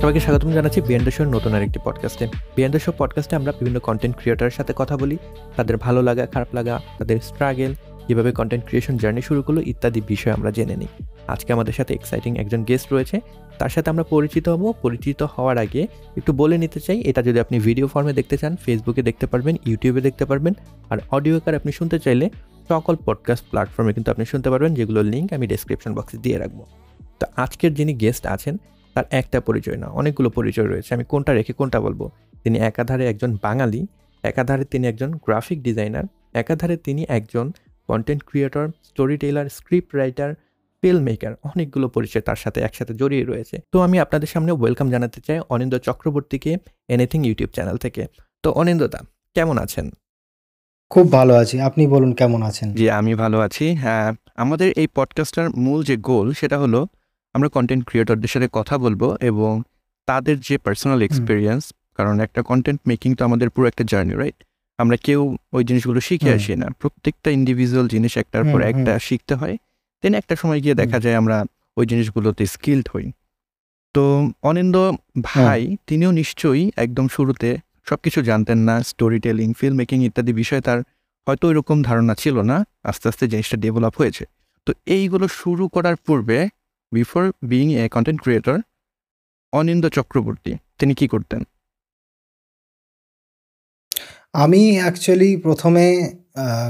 সবাইকে স্বাগতম জানাচ্ছি বিএন্ড শোর নতুন আরেকটি পডকাস্টে বিএন্ড শো পডকাস্টে আমরা বিভিন্ন কন্টেন্ট ক্রিয়েটারের সাথে কথা বলি। তাদের ভালো লাগা, খারাপ লাগা, তাদের স্ট্রাগেল কীভাবে কন্টেন্ট ক্রিয়েশন জার্নি শুরু করল ইত্যাদি বিষয় আমরা জেনে নিই। আজকে আমাদের সাথে এক্সাইটিং একজন গেস্ট রয়েছে। তার সাথে আমরা পরিচিত হব। পরিচিত হওয়ার আগে একটু বলে নিতে চাই, এটা যদি আপনি ভিডিও ফর্মে দেখতে চান ফেসবুকে দেখতে পারবেন ইউটিউবে দেখতে পারবেন, আর অডিও কার আপনি শুনতে চাইলে সকল পডকাস্ট প্ল্যাটফর্মে কিন্তু আপনি শুনতে পারবেন, যেগুলোর লিঙ্ক আমি ডেসক্রিপশন বক্সে দিয়ে রাখব। তো আজকের যিনি গেস্ট আছেন তার একটা পরিচয় না অনেকগুলো পরিচয় রয়েছে। আমি কোনটা রেখে কোনটা বলব? তিনি একাধারে একজন বাঙালি একাধারে তিনি একজন গ্রাফিক ডিজাইনার একাধারে তিনি একজন content creator storyteller scriptwriter filmmaker অনেকগুলো পরিচয় তার সাথে একসাথে জড়িয়ে রয়েছে। তো আমি আপনাদের সামনে ওয়েলকাম জানাতে চাই অনিন্দ চক্রবর্তীকে এনিথিং ইউটিউব চ্যানেল থেকে। তো অনিন্দদা কেমন আছেন? খুব ভালো আছি। আপনি বলুন কেমন আছেন? জি আমি ভালো আছি। হ্যাঁ আমাদের এই পডকাস্টার মূল যে গোল সেটা হলো আমরা কন্টেন্ট ক্রিয়েটরদের সাথে কথা বলব এবং তাদের যে পার্সোনাল এক্সপিরিয়েন্স কারণ একটা কন্টেন্ট মেকিং তো আমাদের পুরো একটা জার্নি রাইট আমরা কেউ ওই জিনিসগুলো শিখে আসি না। প্রত্যেকটা ইন্ডিভিজুয়াল জিনিস একটার পর একটা শিখতে হয়। দেন একটা সময় গিয়ে দেখা যায় আমরা ওই জিনিসগুলোতে স্কিল্ড হই। তো অনিন্দ ভাই তিনিও নিশ্চয়ই একদম শুরুতে সব কিছু জানতেন না স্টোরি টেলিং ফিল্ম মেকিং ইত্যাদি বিষয়ে তার হয়তো ওইরকম ধারণা ছিল না। আস্তে আস্তে জিনিসটা ডেভেলপ হয়েছে। তো এইগুলো শুরু করার পূর্বে before being a content creator Anindya Chakraborty তিনি কি করতেন? আমি অ্যাকচুয়ালি প্রথমে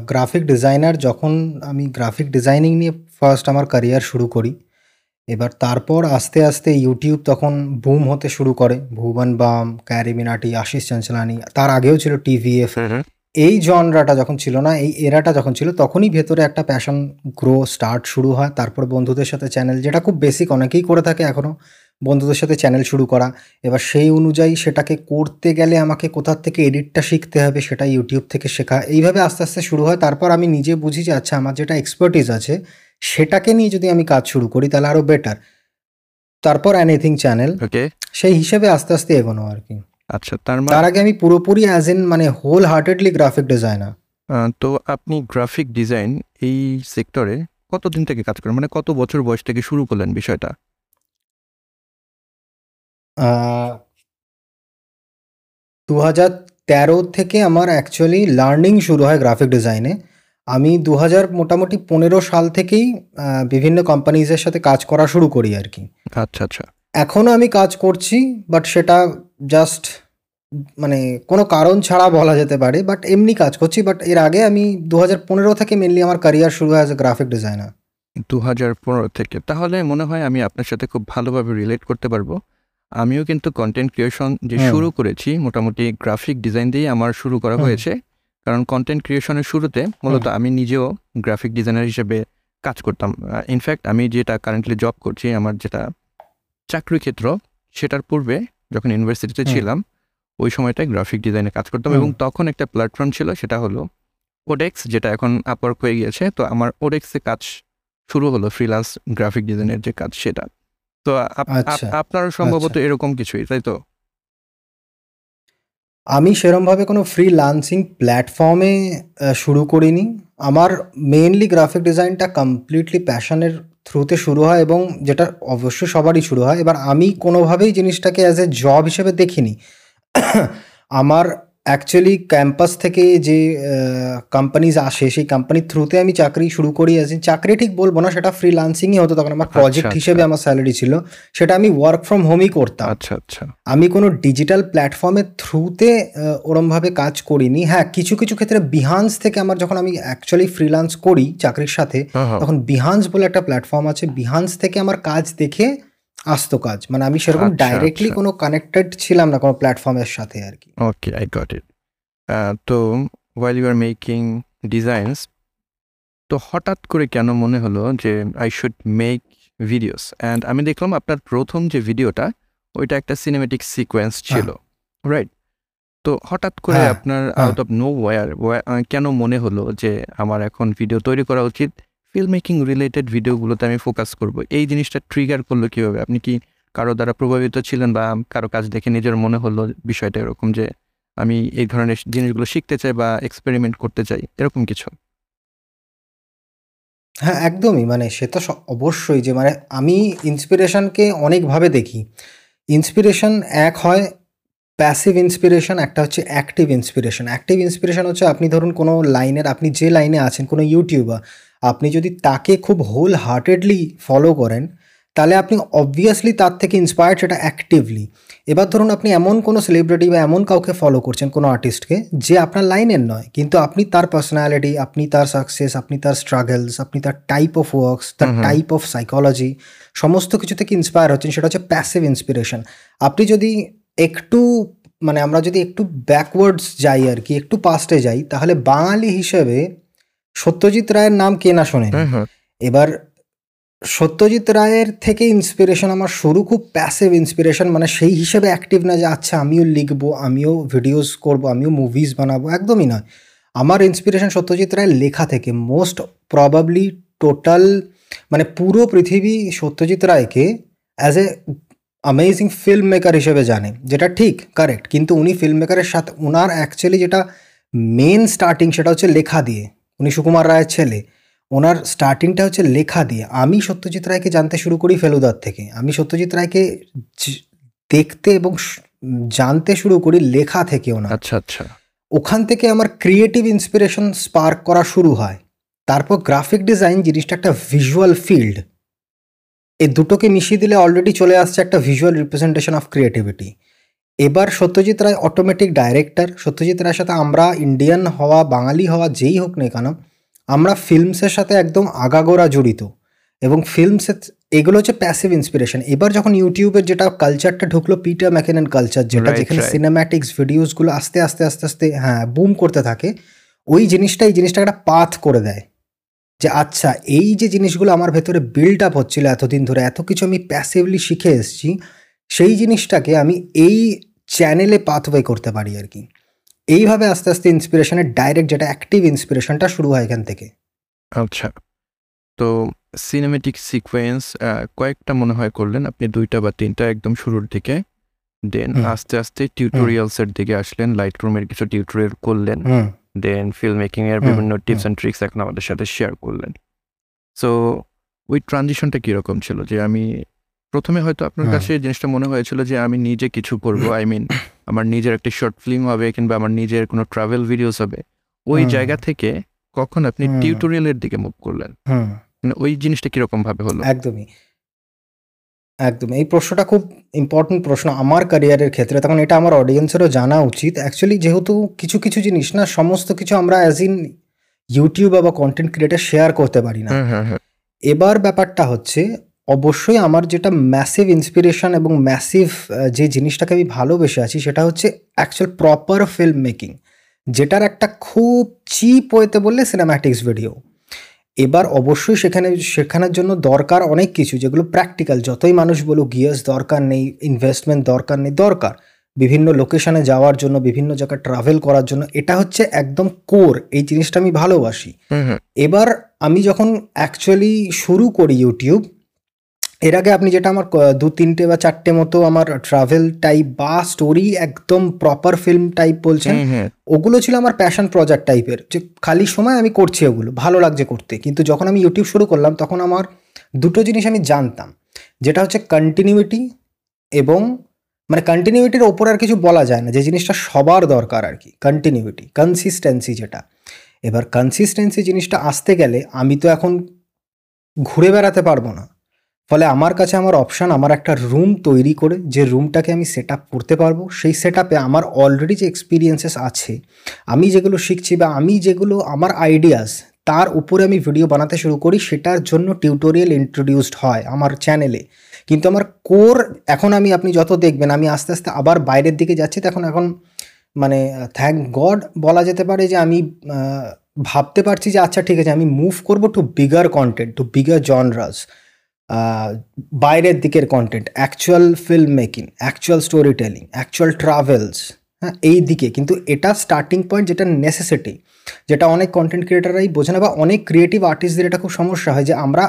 গ্রাফিক ডিজাইনার যখন আমি গ্রাফিক ডিজাইনিং নিয়ে ফার্স্ট আমার ক্যারিয়ার শুরু করি এবার তারপর আস্তে আস্তে ইউটিউব তখন বুম হতে শুরু করে ভুবন বাম ক্যারি মিনাটি আশিস চঞ্চলানি তার আগেও ছিল টিভিএফ এই জনরাটা যখন ছিল না এই এরাটা যখন ছিল তখনই ভেতরে একটা প্যাশন গ্রো স্টার্ট শুরু হয়। তারপর বন্ধুদের সাথে চ্যানেল যেটা খুব বেসিক অনেকেই করে থাকে এখনও বন্ধুদের সাথে চ্যানেল শুরু করা। এবার সেই অনুযায়ী সেটাকে করতে গেলে আমাকে কোথার থেকে এডিটটা শিখতে হবে সেটা ইউটিউব থেকে শেখা এইভাবে আস্তে আস্তে শুরু হয়। তারপর আমি নিজে বুঝি যে আচ্ছা আমার যেটা এক্সপার্টিস আছে সেটাকে নিয়ে যদি আমি কাজ শুরু করি তাহলে আরও বেটার তারপর এনিথিং চ্যানেল সেই হিসেবে আস্তে আস্তে এগোনো আর কি। আচ্ছা তার তার আগে আমি পুরোপুরি অ্যাজ ইন মানে হোল হার্টেডলি গ্রাফিক ডিজাইনার তো আপনি গ্রাফিক ডিজাইন এই সেক্টরে কতদিন থেকে কাজ করেন? মানে কত বছর বয়স থেকে শুরু করলেন বিষয়টা? দু হাজার তেরো থেকে আমার অ্যাকচুয়ালি লার্নিং শুরু হয় গ্রাফিক ডিজাইনে আমি দু হাজার মোটামুটি পনেরো সাল থেকেই বিভিন্ন কোম্পানিজের সাথে কাজ করা শুরু করি আর কি। আচ্ছা আচ্ছা। এখনও আমি কাজ করছি বাট সেটা জাস্ট মানে কোনো কারণ ছাড়া বলা যেতে পারে বাট এমনি কাজ করছি বাট এর আগে আমি দু হাজার পনেরো থেকে মেনলি আমার ক্যারিয়ার শুরু হয় অ্যাজ এ গ্রাফিক ডিজাইনার দু হাজার পনেরো থেকে তাহলে মনে হয় আমি আপনার সাথে খুব ভালোভাবে রিলেট করতে পারব। আমিও কিন্তু কন্টেন্ট ক্রিয়েশন যে শুরু করেছি মোটামুটি গ্রাফিক ডিজাইন দিয়ে আমার শুরু করা হয়েছে। কারণ কন্টেন্ট ক্রিয়েশনের শুরুতে মূলত আমি নিজেও গ্রাফিক ডিজাইনার হিসেবে কাজ করতাম। ইনফ্যাক্ট আমি যেটা কারেন্টলি জব করছি আমার যেটা চাকরি ক্ষেত্র সেটার পূর্বে যখন ইউনিভার্সিটিতে ছিলাম ওই সময়টায় গ্রাফিক ডিজাইনে কাজ করতাম এবং তখন একটা প্ল্যাটফর্ম ছিল সেটা হলো ওডেক্স যেটা এখন আপওয়ার্ক হয়ে গিয়েছে। তো আমার ওডেক্সে কাজ শুরু হলো ফ্রিলান্স গ্রাফিক ডিজাইনের যে কাজ সেটা। তো আচ্ছা, আপনার সম্ভবত আচ্ছা। এরকম কিছুই তাই তো? আমি সেরমভাবে কোনো ফ্রি লান্সিং প্ল্যাটফর্মে শুরু করিনি। আমার মেইনলি গ্রাফিক ডিজাইনটা কমপ্লিটলি প্যাশনের থ্রুতে শুরু হয় এবং যেটা অবশ্যই সবারই শুরু হয়। এবার আমি কোনোভাবেই জিনিসটাকে অ্যাজ এ জব হিসেবে দেখিনি। আমার অ্যাকচুয়ালি ক্যাম্পাস থেকে যে কোম্পানিজ আসে সেই কোম্পানির থ্রুতে আমি চাকরি শুরু করি অ্যাজ চাকরি ঠিক বলব না সেটা ফ্রিলান্সিংই হতো তখন আমার প্রজেক্ট আচ্ছা, হিসেবে আচ্ছা। আমার স্যালারি ছিল সেটা আমি ওয়ার্ক ফ্রম হোমই করতাম আচ্ছা আচ্ছা আমি কোনো ডিজিটাল প্ল্যাটফর্মের থ্রুতে ওরমভাবে কাজ করিনি হ্যাঁ কিছু কিছু ক্ষেত্রে বিহান্স থেকে আমার যখন আমি অ্যাকচুয়ালি ফ্রিলান্স করি চাকরির সাথে হ্যাঁ, হ্যাঁ। তখন বিহান্স বলে একটা প্ল্যাটফর্ম আছে বিহান্স থেকে আমার কাজ দেখে আসতো কাজ। মানে আমি সেরকম ডাইরেক্টলি আচ্ছা, আচ্ছা। কোনো কানেক্টেড ছিলাম না কোনো প্ল্যাটফর্মের সাথে আর কি। ওকে আই গট ইট তো while you are making designs তো হঠাৎ করে কেন মনে হলো যে I should make videos and আমি দেখলাম আপনার প্রথম যে ভিডিওটা ওইটা একটা সিনেমেটিক সিকোয়েন্স ছিল রাইট তো হঠাৎ করে হ্যাঁ, আপনার আউট অফ নো ওয়ার কেন মনে হলো যে আমার এখন ভিডিও তৈরি করা উচিত? ফিল্ম মেকিং রিলেটেড ভিডিওগুলোতে আমি ফোকাস করব। এই জিনিসটা ট্রিগার করল কীভাবে? আপনি কি কারও দ্বারা প্রভাবিত ছিলেন বা কারও কাজ দেখে নিজের মনে হলো বিষয়টা এরকম যে আমি এই ধরনের জিনিসগুলো শিখতে চাই বা এক্সপেরিমেন্ট করতে চাই? এরকম কিছু? হ্যাঁ একদমই। মানে সে তো অবশ্যই যে মানে আমি ইন্সপিরেশনকে অনেকভাবে দেখি। ইন্সপিরেশন এক হয় প্যাসিভ ইন্সপিরেশন একটা হচ্ছে অ্যাক্টিভ ইন্সপিরেশন অ্যাক্টিভ ইন্সপিরেশন হচ্ছে আপনি ধরুন কোনো লাইনের আপনি যে লাইনে আছেন কোনো ইউটিউবার আপনি যদি তাকে খুব হোল হার্টেডলি ফলো করেন তাহলে আপনি অবভিয়াসলি তার থেকে ইন্সপায়ার্ড সেটা অ্যাক্টিভলি এবার ধরুন আপনি এমন কোনো সেলিব্রিটি বা এমন কাউকে ফলো করছেন কোনো আর্টিস্টকে যে আপনার লাইনের নয় কিন্তু আপনি তার পার্সোনালিটি আপনি তার সাকসেস আপনি তার স্ট্রাগলস আপনি তার টাইপ অফ ওয়ার্কস তার টাইপ অফ সাইকোলজি সমস্ত কিছু থেকে ইন্সপায়ার হচ্ছেন সেটা হচ্ছে প্যাসিভ ইন্সপিরেশন আপনি যদি একটু মানে আমরা যদি একটু ব্যাকওয়ার্ডস যাই আর কি একটু পাস্টে যাই তাহলে বাঙালি হিসেবে সত্যজিৎ রায়ের নাম কে না শোনেন এবার সত্যজিৎ রায়ের থেকে ইন্সপিরেশন আমার শুরু খুব প্যাসিভ ইন্সপিরেশন মানে সেই হিসেবে অ্যাক্টিভ না যে আচ্ছা আমিও লিখব আমিও ভিডিওস করব আমিও মুভিজ বানাবো একদমই নয়। আমার ইন্সপিরেশন সত্যজিৎ রায়ের লেখা থেকে মোস্ট প্রবাবলি টোটাল মানে পুরো পৃথিবী সত্যজিৎ রায়কে as a amazing filmmaker হিসেবে জানে যেটা ঠিক কারেক্ট কিন্তু উনি ফিল্ম মেকারের সাথে ওনার অ্যাকচুয়ালি যেটা মেন স্টার্টিং সেটা হচ্ছে লেখা দিয়ে উনি সুকুমার রায়ের ছেলে ওনার স্টার্টিংটা হচ্ছে লেখা দিয়ে। আমি সত্যজিৎ রায়কে জানতে শুরু করি ফেলুদার থেকে। আমি সত্যজিৎ রায়কে দেখতে এবং জানতে শুরু করি লেখা থেকে ওনার। আচ্ছা আচ্ছা। ওখান থেকে আমার ক্রিয়েটিভ ইন্সপিরেশন স্পার্ক করা শুরু হয়। তারপর গ্রাফিক ডিজাইন জিনিসটা একটা ভিজুয়াল ফিল্ড এই দুটোকে মিশিয়ে দিলে অলরেডি চলে আসছে একটা ভিজুয়াল রিপ্রেজেন্টেশন অফ ক্রিয়েটিভিটি এবার সত্যজিৎ রায় অটোমেটিক ডাইরেক্টর সত্যজিৎ রায়ের সাথে আমরা ইন্ডিয়ান হওয়া বাঙালি হওয়া যেই হোক না কেন আমরা ফিল্মসের সাথে একদম আগাগোড়া জড়িত। এবং ফিল্মসের এগুলো হচ্ছে প্যাসিভ ইন্সপিরেশন এবার যখন ইউটিউবের যেটা কালচারটা ঢুকলো পিটার ম্যাকেন কালচার যেটা যেখানে সিনেম্যাটিক্স ভিডিওসগুলো আস্তে আস্তে আস্তে আস্তে হ্যাঁ বুম করতে থাকে ওই জিনিসটা এই জিনিসটা একটা পাথ করে দেয়। যে আচ্ছা এই যে জিনিসগুলো আমার ভেতরে বিল্ড আপ হচ্ছিল এতদিন ধরে এত কিছু আমি প্যাসিভলি শিখে এসেছি সেই জিনিসটাকে আমি এই চ্যানেলে পাথওয়ে করতে পারি আর কি। এইভাবে আস্তে আস্তে ইন্সপিরেশনের ডাইরেক্ট যেটা অ্যাক্টিভ ইন্সপিরেশনটা শুরু হয় এখান থেকে। আচ্ছা তো সিনেমেটিক সিকোয়েন্স কয়েকটা মনে হয় করলেন আপনি দুইটা বা তিনটা একদম শুরুর দিকে। দেন আস্তে আস্তে টিউটোরিয়ালসের দিকে আসলেন লাইট রুমের কিছু টিউটোরিয়াল করলেন। দেন ফিল্ম মেকিং এর বিভিন্ন টিপস অ্যান্ড ট্রিক্স এখন আমাদের সাথে শেয়ার করলেন। সো ওই ট্রানজিশনটা কীরকম ছিল? যে আমি প্রথমে হয়তো আপনার কাছে জিনিসটা মনে হয়েছিল যে আমি নিজে কিছু করব আই মিন আমার নিজের একটি শর্ট ফিল্ম হবে কিংবা আমার নিজের কোনো ট্রাভেল ভিডিওস হবে। ওই জায়গা থেকে কখন আপনি টিউটোরিয়ালের দিকে মুভ করলেন? মানে ওই জিনিসটা কীরকম ভাবে হলো? একদমই। একদম। এই প্রশ্নটা খুব ইম্পর্টেন্ট প্রশ্ন। আমার ক্যারিয়ারের ক্ষেত্রে তখন এটা আমার অডিয়েন্সেরও জানা উচিত। অ্যাকচুয়ালি যেহেতু কিছু কিছু জিনিস না সমস্ত কিছু আমরা অ্যাজ ইন ইউটিউব বা কন্টেন্ট ক্রিয়েটার শেয়ার করতে পারি না। এবার ব্যাপারটা হচ্ছে অবশ্যই আমার যেটা ম্যাসিভ ইন্সপিরেশন এবং ম্যাসিভ যে জিনিসটাকে আমি ভালোবেসে আছি সেটা হচ্ছে অ্যাকচুয়াল প্রপার ফিল্ম মেকিং যেটার একটা খুব চিপ ওয়েতে বললে সিনেম্যাটিক্স ভিডিও এবার অবশ্যই সেখানে শেখানোর জন্য দরকার অনেক কিছু যেগুলো প্র্যাকটিক্যাল যতই মানুষ বলুক গিয়ার্স দরকার নেই ইনভেস্টমেন্ট দরকার নেই দরকার। বিভিন্ন লোকেশনে যাওয়ার জন্য বিভিন্ন জায়গায় ট্রাভেল করার জন্য এটা হচ্ছে একদম কোর এই জিনিসটা আমি ভালোবাসি। এবার আমি যখন অ্যাকচুয়ালি শুরু করি ইউটিউব এর আগে আপনি যেটা আমার দু তিনটে বা চারটে মতো আমার ট্রাভেল টাইপ বা স্টোরি একদম প্রপার ফিল্ম টাইপ বলছেন ওগুলো ছিল আমার প্যাশন প্রজেক্ট টাইপের যে খালি সময় আমি করছি ওগুলো ভালো লাগছে করতে। কিন্তু যখন আমি ইউটিউব শুরু করলাম তখন আমার দুটো জিনিস আমি জানতাম। যেটা হচ্ছে কন্টিনিউটি এবং মানে কন্টিনিউটির ওপর আর কিছু বলা যায় না। যে জিনিসটা সবার দরকার আর কি কন্টিনিউটি কনসিস্টেন্সি যেটা। এবার কনসিস্টেন্সি জিনিসটা আসতে গেলে আমি তো এখন ঘুরে বেড়াতে পারব না। ফলে আমার কাছে আমার অপশান আমার একটা রুম তৈরি করে যে রুমটাকে আমি সেট করতে পারব, সেই সেট আমার অলরেডি যে এক্সপিরিয়েন্সেস আছে, আমি যেগুলো শিখছি বা আমি যেগুলো, আমার আইডিয়াস তার উপরে আমি ভিডিও বানাতে শুরু করি, সেটার জন্য টিউটোরিয়াল ইন্ট্রোডিউসড হয় আমার চ্যানেলে কিন্তু আমার কোর এখন আমি, আপনি যত দেখবেন, আমি আস্তে আস্তে আবার বাইরের দিকে যাচ্ছি, তখন এখন মানে থ্যাংক গড বলা যেতে পারে যে আমি ভাবতে পারছি যে আচ্ছা ঠিক আছে, আমি মুভ করব to bigger content to bigger genres বাইরের দিকের content actual filmmaking actual storytelling actual travels হ্যাঁ এই দিকে। কিন্তু এটা স্টার্টিং পয়েন্ট যেটা নেসেসিটি যেটা অনেক কন্টেন্ট ক্রিয়েটাররাই বোঝে না বা অনেক ক্রিয়েটিভ আর্টিস্টদের এটা খুব সমস্যা হয় যে আমরা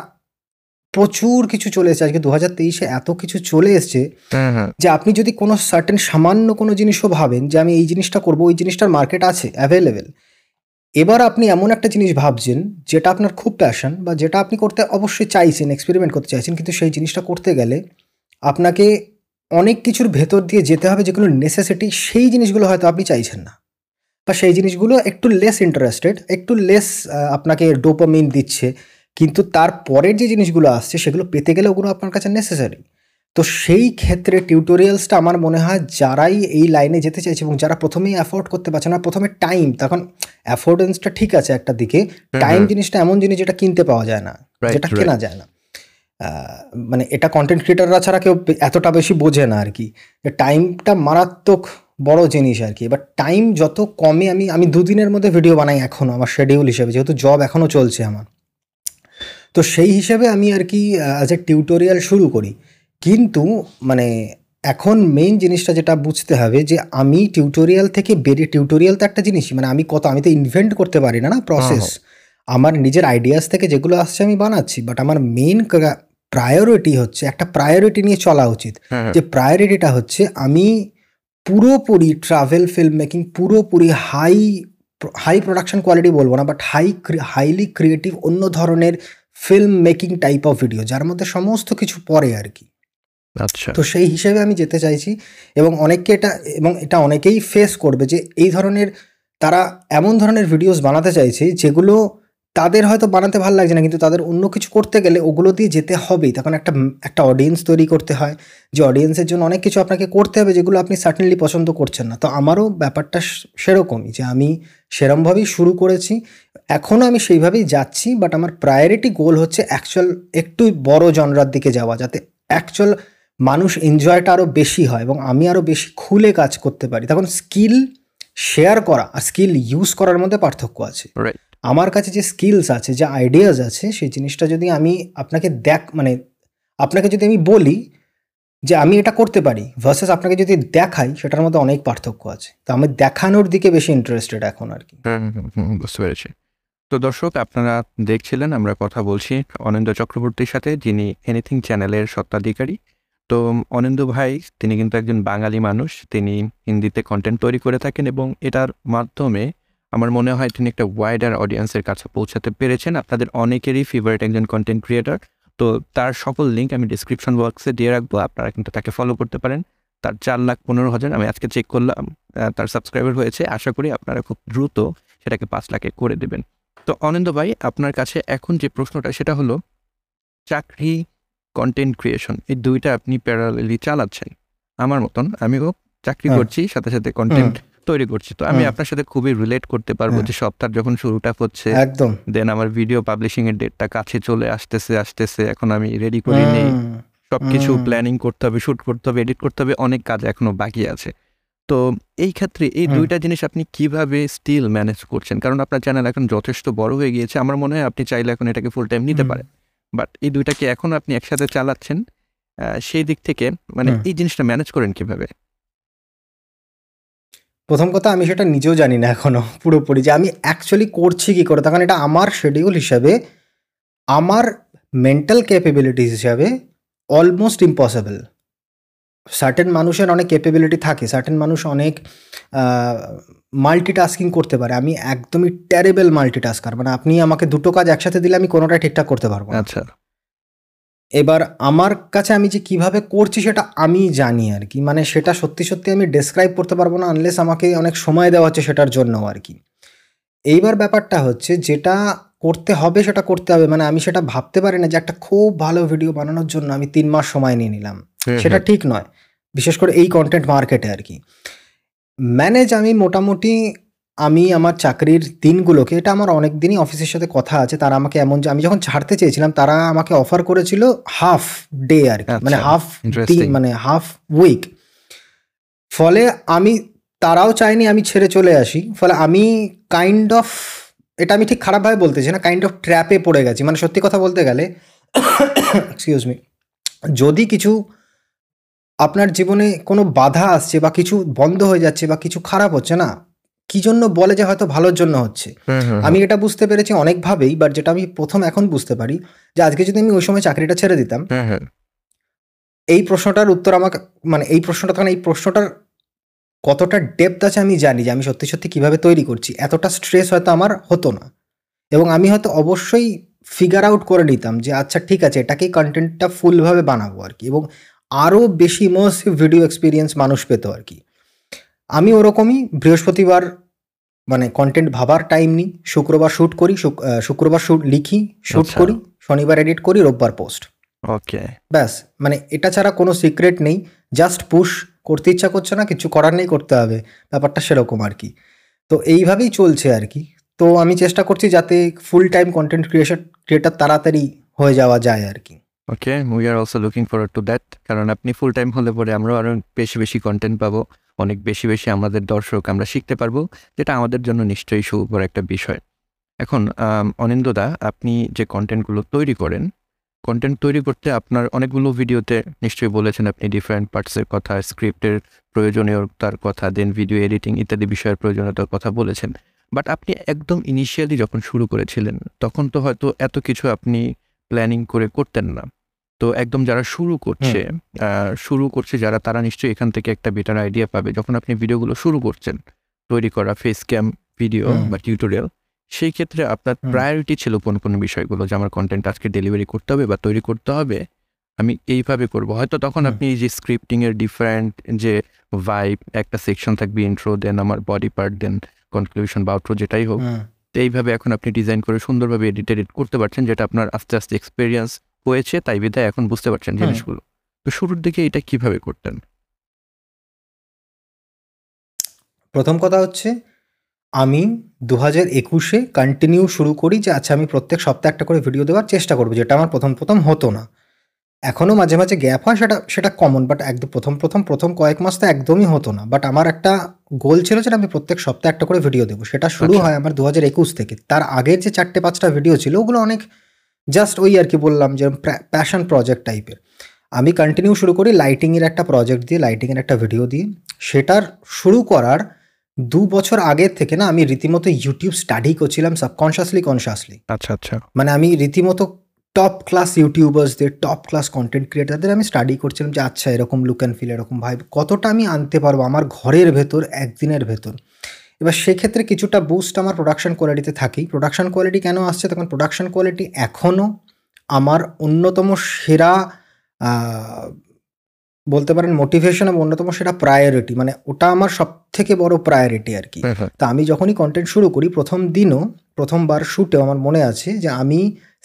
প্রচুর কিছু চলে এসেছে। আজকে দু হাজার তেইশে এত কিছু চলে এসছে যে আপনি যদি কোনো সার্টেন সামান্য কোনো জিনিসও ভাবেন যে আমি এই জিনিসটা করব ওই জিনিসটার মার্কেট আছে অ্যাভেলেবেল এবার আপনি এমন একটা জিনিস ভাবছেন যেটা আপনার খুব প্যাশন বা যেটা আপনি করতে অবশ্যই চাইছেন এক্সপেরিমেন্ট করতে চাইছেন, কিন্তু সেই জিনিসটা করতে গেলে আপনাকে অনেক কিছুর ভেতর দিয়ে যেতে হবে যেগুলো নেসেসিটি সেই জিনিসগুলো হয়তো আপনি চাইছেন না। বা সেই জিনিসগুলো একটু লেস ইন্টারেস্টেড একটু লেস আপনাকে ডোপামিন দিচ্ছে, কিন্তু তার পরের যে জিনিসগুলো আসছে সেগুলো পেতে গেলে ওগুলো আপনার কাছে নেসেসারি তো সেই ক্ষেত্রে টিউটোরিয়ালসটা আমার মনে হয় যারাই এই লাইনে যেতে চাইছে এবং যারা প্রথমেই অ্যাফোর্ড করতে পারছে না প্রথমে টাইম তখন অ্যাফোর্ডেন্সটা ঠিক আছে একটা দিকে। টাইম জিনিসটা এমন জিনিস যেটা কিনতে পাওয়া যায় না যেটা কেনা যায় না। মানে এটা কন্টেন্ট ক্রিয়েটাররা ছাড়া কেউ এতটা বেশি বোঝে না আর কি। টাইমটা মারাত্মক বড় জিনিস আর কি। এবার টাইম যত কমে আমি আমি দুদিনের মধ্যে ভিডিও বানাই এখনও আমার শেডিউল হিসেবে যেহেতু জব এখনও চলছে আমার। তো সেই হিসেবে আমি আর কি অ্যাজ এ টিউটোরিয়াল শুরু করি। কিন্তু মানে এখন মেইন জিনিসটা যেটা বুঝতে হবে যে আমি টিউটোরিয়াল থেকে বেরিয়ে টিউটোরিয়াল তো একটা জিনিসই মানে আমি কত আমি তো ইনভেন্ট করতে পারি না না? প্রসেস আমার নিজের আইডিয়াস থেকে যেগুলো আসছে আমি বানাচ্ছি বাট আমার মেইন প্রায়োরিটি হচ্ছে একটা প্রায়োরিটি নিয়ে চলা উচিত। হ্যাঁ, হ্যাঁ। যে প্রায়োরিটিটা হচ্ছে আমি পুরোপুরি ট্রাভেল ফিল্ম মেকিং পুরোপুরি হাই হাই প্রোডাকশন কোয়ালিটি বলব না বাট হাই হাইলি ক্রিয়েটিভ অন্য ধরনের film making type of video যার মধ্যে সমস্ত কিছু পড়ে আর কি। আচ্ছা। তো সেই হিসেবে আমি যেতে চাইছি এবং অনেককে এটা, এবং এটা অনেকেই ফেস করবে যে এই ধরনের তারা এমন ধরনের ভিডিওস বানাতে চাইছে যেগুলো তাদের হয়তো বানাতে ভালো লাগছে না, কিন্তু তাদের অন্য কিছু করতে গেলে ওগুলো দিয়ে যেতে হবেই। তখন একটা একটা অডিয়েন্স তৈরি করতে হয়, যে অডিয়েন্সের জন্য অনেক কিছু আপনাকে করতে হবে যেগুলো আপনি সার্টেনলি পছন্দ করছেন না। তো আমারও ব্যাপারটা সেরকমই যে আমি সেরমভাবেই শুরু করেছি, এখনও আমি সেইভাবেই যাচ্ছি বাট আমার প্রায়োরিটি গোল হচ্ছে অ্যাকচুয়াল একটু বড় জনরার দিকে যাওয়া, যাতে অ্যাকচুয়াল মানুষ এনজয়টা আরও বেশি হয় এবং আমি আরও বেশি খুলে কাজ করতে পারি। তখন স্কিল শেয়ার করা আর স্কিল ইউজ করার মধ্যে পার্থক্য আছে। আমার কাছে যে স্কিলস আছে যে আইডিয়াস আছে সেই জিনিসটা যদি আমি আপনাকে দেখ মানে আপনাকে যদি আমি বলি যে আমি এটা করতে পারি ভার্সেস আপনাকে যদি দেখাই সেটার মধ্যে অনেক পার্থক্য আছে। তো আমি দেখানোর দিকে বেশি ইন্টারেস্টেড এখন আর কি। বুঝতে পেরেছি। তো দর্শক আপনারা দেখছিলেন আমরা কথা বলছি অনিন্দ চক্রবর্তীর সাথে যিনি এনিথিং চ্যানেলের সত্ত্বাধিকারী তো অনিন্দ ভাই, তিনি কিন্তু একজন বাঙালি মানুষ, তিনি হিন্দিতে কন্টেন্ট তৈরি করে থাকেন এবং এটার মাধ্যমে আমার মনে হয় তিনি একটা ওয়াইডার অডিয়েন্সের কাছে পৌঁছাতে পেরেছেন। আপনাদের অনেকেরই ফেভারিট একজন কন্টেন্ট ক্রিয়েটার তো তার সকল লিঙ্ক আমি ডিসক্রিপশন বক্সে দিয়ে রাখব, আপনারা কিন্তু তাকে ফলো করতে পারেন। তার চার লাখ পনেরো হাজার আমি আজকে চেক করলাম তার সাবস্ক্রাইবার হয়েছে। আশা করি আপনারা খুব দ্রুত সেটাকে পাঁচ লাখে করে দেবেন। তো অনিন্দ ভাই, আপনার কাছে এখন যে প্রশ্নটা, সেটা হলো, চাকরি কন্টেন্ট ক্রিয়েশন এই দুইটা আপনি প্যারালি চালাচ্ছেন। আমার মতন আমিও চাকরি হ্যাঁ। করছি সাথে সাথে কন্টেন্ট তৈরি করছি। তো আমি আপনার সাথে খুবই রিলেট করতে পারব হ্যাঁ। যে সপ্তাহ যখন শুরুটা হচ্ছে একদম। দেন আমার ভিডিও পাবলিশিং এর ডেটটা কাছে চলে আসতেছে আসতেছে এখন আমি রেডি করে নেই। সবকিছু প্ল্যানিং করতে হবে শুট করতে হবে এডিট করতে হবে অনেক কাজ এখনও বাকি আছে। তো এই ক্ষেত্রে এই দুইটা জিনিস আপনি কীভাবে স্টিল ম্যানেজ করছেন? কারণ আপনার চ্যানেল এখন যথেষ্ট বড় হয়ে গিয়েছে। আমার মনে হয় আপনি চাইলে এখন এটাকে ফুল টাইম নিতে পারেন। বাট এই দুইটাকে এখন আপনি একসাথে চালাচ্ছেন সেই দিক থেকে মানে এই জিনিসটা ম্যানেজ করেন কীভাবে? প্রথম কথা আমি সেটা নিজেও জানি না এখনও পুরোপুরি যে আমি অ্যাকচুয়ালি করছি কী করে তখন এটা আমার শেডিউল হিসাবে আমার মেন্টাল ক্যাপেবিলিটিস হিসাবে অলমোস্ট ইম্পসিবল সার্টেন মানুষের অনেক ক্যাপেবিলিটি থাকে সার্টেন মানুষ অনেক মাল্টিটাস্কিং করতে পারে। আমি একদমই টেরেবল মাল্টিটাস্কার মানে আপনি আমাকে দুটো কাজ একসাথে দিলে আমি কোনোটাই ঠিকঠাক করতে পারব আচ্ছা। এবার আমার কাছে আমি যে কীভাবে করছি সেটা আমি জানি আর কি। মানে সেটা সত্যি সত্যি আমি ডেসক্রাইব করতে পারব না আনলেস আমাকে অনেক সময় দেওয়া হচ্ছে সেটার জন্য আর কি। এইবার ব্যাপারটা হচ্ছে যেটা করতে হবে সেটা করতে হবে। মানে আমি সেটা ভাবতে পারি না যে একটা খুব ভালো ভিডিও বানানোর জন্য আমি তিন মাস সময় নিয়ে নিলাম। সেটা ঠিক নয়। বিশেষ করে এই কন্টেন্ট মার্কেটে আর কি। ম্যানেজ আমি মোটামুটি আমি আমার চাকরির দিনগুলোকে এটা আমার অনেক দিনই অফিসের সাথে কথা আছে তারা আমাকে এমন যে আমি যখন ছাড়তে চেয়েছিলাম তারা আমাকে অফার করেছিল হাফ ডে আর কি মানে হাফ দিন মানে হাফ উইক ফলে আমি তারাও চাইনি আমি ছেড়ে চলে আসি ফলে আমি কাইন্ড অফ এটা আমি ঠিক খারাপভাবে বলতেছি না কাইন্ড অফ ট্র্যাপে পড়ে গেছি। মানে সত্যি কথা বলতে গেলে এক্সকিউজ মি যদি কিছু আপনার জীবনে কোনো বাধা আসছে বা কিছু বন্ধ হয়ে যাচ্ছে বা কিছু খারাপ হচ্ছে না? কি জন্য বলে যে হয়তো ভালোর জন্য হচ্ছে? আমি এটা বুঝতে পেরেছি অনেকভাবেই বাট যেটা আমি প্রথম এখন বুঝতে পারি যে আজকে যদি আমি ওই সময় চাকরিটা ছেড়ে দিতাম এই প্রশ্নটার উত্তর আমাকে মানে এই প্রশ্নটা তখন এই প্রশ্নটার কতটা ডেপথ আছে আমি জানি যে আমি সত্যি সত্যি কীভাবে তৈরি করছি। এতটা স্ট্রেস হয়তো আমার হতো না। এবং আমি হয়তো অবশ্যই ফিগার আউট করে নিতাম যে আচ্ছা ঠিক আছে এটাকেই কন্টেন্টটা ফুলভাবে বানাবো আর কি। এবং আরও বেশি ইমার্সিভ ভিডিও এক্সপিরিয়েন্স মানুষ পেত আর কি। আমি ওরকমই বৃহস্পতিবার মানে কন্টেন্ট ভাবার টাইম নিই। শুক্রবার শ্যুট করি শুক্রবার শ্যুট লিখি শ্যুট আচ্ছা। করি শনিবার এডিট করি রোববার পোস্ট ওকে ব্যাস মানে এটা ছাড়া কোনো সিক্রেট নেই। জাস্ট পুশ করতে ইচ্ছা করছে না কিছু করার নেই করতে হবে। ব্যাপারটা সেরকম আর কি। তো এইভাবেই চলছে আর কি। তো আমি চেষ্টা করছি যাতে full time content creation creator তাড়াতাড়ি হয়ে যাওয়া যায় আর কি। Okay we are also looking forward to that কারণ আপনি ফুল টাইম হলে পরে আমরাও আরও বেশি বেশি কন্টেন্ট পাবো। অনেক বেশি বেশি আমাদের দর্শক আমরা শিখতে পারব, যেটা আমাদের জন্য নিশ্চয়ই সুবর একটা বিষয়। এখন অনিন্দদা আপনি যে কন্টেন্টগুলো তৈরি করেন কন্টেন্ট তৈরি করতে আপনার অনেকগুলো ভিডিওতে নিশ্চয়ই বলেছেন আপনি ডিফারেন্ট পার্টসের কথা স্ক্রিপ্টের প্রয়োজনীয়তার কথা দেন ভিডিও এডিটিং ইত্যাদি বিষয়ের প্রয়োজনীয়তার কথা বলেছেন। বাট আপনি একদম ইনিশিয়ালি যখন শুরু করেছিলেন, তখন তো হয়তো এত কিছু আপনি প্ল্যানিং করে করতেন না। তো একদম যারা শুরু করছে শুরু করছে যারা তারা নিশ্চয়ই এখান থেকে একটা বেটার আইডিয়া পাবে। যখন আপনি ভিডিওগুলো শুরু করছেন তৈরি করা ফেস ক্যাম ভিডিও বা টিউটোরিয়াল সেই ক্ষেত্রে আপনার প্রায়োরিটি ছিল কোন কোন বিষয়গুলো যে আমার কন্টেন্ট আজকে ডেলিভারি করতে হবে বা তৈরি করতে হবে আমি এইভাবে করব। হয়তো তখন আপনি এই যে স্ক্রিপ্টিং এর ডিফারেন্ট যে ভাইব একটা সেকশন থাকবে ইন্ট্রো দেন আমার বডি পার্ট দেন কনক্লুশন বা আউট্রো যেটাই হোক তো এইভাবে এখন আপনি ডিজাইন করে সুন্দরভাবে এডিট এডিট করতে পারছেন যেটা আপনার আস্তে আস্তে এক্সপিরিয়েন্স হয়েছে তাই বিধায় এখন বুঝতে পারছেন জিনিসগুলো। তো শুরুর দিকে এটা কীভাবে করতেন? প্রথম কথা হচ্ছে আমি দু হাজার একুশে কন্টিনিউ শুরু করি যে আচ্ছা আমি প্রত্যেক সপ্তাহে একটা করে ভিডিও দেওয়ার চেষ্টা করব যেটা আমার প্রথম প্রথম হতো না। এখনও মাঝে মাঝে গ্যাপ হয় সেটা সেটা কমন বাট একদম প্রথম প্রথম প্রথম কয়েক মাস তো একদমই হতো না। বাট আমার একটা গোল ছিল যে আমি প্রত্যেক সপ্তাহে একটা করে ভিডিও দেবো। সেটা শুরু আচ্ছা। হয় আমার দু হাজার একুশ থেকে। তার আগের যে চারটে পাঁচটা ভিডিও ছিল ওগুলো অনেক জাস্ট ওই আর কি বললাম যে প্যাশন প্রজেক্ট টাইপের আমি কন্টিনিউ শুরু করি লাইটিংয়ের একটা প্রজেক্ট দিয়ে লাইটিংয়ের একটা ভিডিও দিয়ে। সেটার শুরু করার দু বছর আগের থেকে না আমি রীতিমতো ইউটিউব স্টাডি করছিলাম সাবকনশিয়াসলি কনশিয়াসলি আচ্ছা আচ্ছা। মানে আমি রীতিমতো টপ ক্লাস ইউটিউবার্সদের টপ ক্লাস কন্টেন্ট ক্রিয়েটারদের আমি স্টাডি করছিলাম যে আচ্ছা এরকম লুক অ্যান্ড ফিল এরকম ভাই কতটা আমি আনতে পারব আমার ঘরের ভেতর একদিনের ভেতর। এবার সেক্ষেত্রে কিছুটা বুস্ট আমার প্রোডাকশন কোয়ালিটিতে থাকেই। প্রোডাকশন কোয়ালিটি কেন আসছে? তখন প্রোডাকশন কোয়ালিটি এখনও আমার অন্যতম সেরা বলতে পারেন মোটিভেশন এবং অন্যতম সেরা প্রায়োরিটি মানে ওটা আমার সব থেকে বড় প্রায়োরিটি আর কি। তা আমি যখনই কন্টেন্ট শুরু করি প্রথম দিনও প্রথমবার শ্যুটেও আমার মনে আছে যে আমি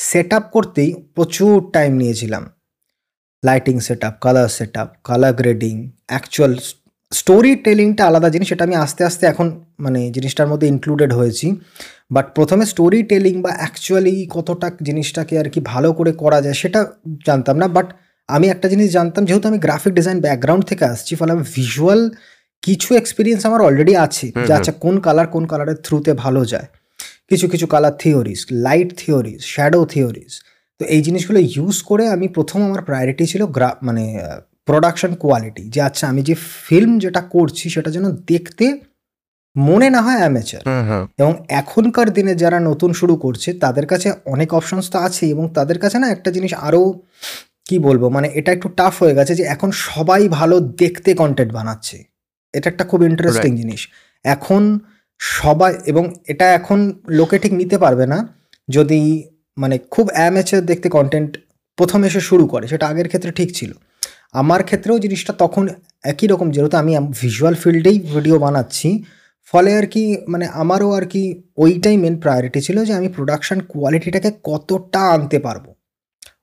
সেট আপ করতেই প্রচুর টাইম নিয়েছিলাম। Lighting set up colour set up colour grading actual story টেলিংটা আলাদা জিনিস সেটা আমি আস্তে আস্তে এখন মানে জিনিসটার মধ্যে ইনক্লুডেড হয়েছি। বাট প্রথমে স্টোরি টেলিং বা অ্যাকচুয়ালি কতটা জিনিসটাকে আর কি ভালো করে করা যায় সেটা জানতাম না। বাট আমি একটা জিনিস জানতাম যেহেতু আমি গ্রাফিক ডিজাইন ব্যাকগ্রাউন্ড থেকে আসছি ফলে আমি ভিজুয়াল কিছু এক্সপিরিয়েন্স আমার অলরেডি আছে যে আচ্ছা কোন কালার কোন কালারের থ্রুতে ভালো যায়। কিছু কিছু colour theories light theories shadow theories তো এই জিনিসগুলো ইউজ করে আমি প্রথম আমার প্রায়োরিটি ছিল গ্রা মানে প্রোডাকশন কোয়ালিটি যে আচ্ছা আমি যে ফিল্ম যেটা করছি সেটা যেন দেখতে মনে না হয় অ্যামেচার এবং এখনকার দিনে যারা নতুন শুরু করছে তাদের কাছে অনেক অপশনস তো আছেই এবং তাদের কাছে না একটা জিনিস আরও কি বলব মানে এটা একটু টাফ হয়ে গেছে যে এখন সবাই ভালো দেখতে কন্টেন্ট বানাচ্ছে। এটা একটা খুব ইন্টারেস্টিং জিনিস। এখন সবাই এবং এটা এখন লোকে ঠিক নিতে পারবে না যদি মানে খুব অ্যামেচার দেখতে কন্টেন্ট প্রথম এসে শুরু করে সেটা আগের ক্ষেত্রে ঠিক ছিল। আমার ক্ষেত্রেও জিনিসটা তখন একই রকম যেহেতু আমি ভিজুয়াল ফিল্ডেই ভিডিও বানাচ্ছি ফলে আর কি মানে আমারও আর কি ওইটাই মেন প্রায়োরিটি ছিল যে আমি প্রোডাকশান কোয়ালিটিটাকে কতটা আনতে পারব।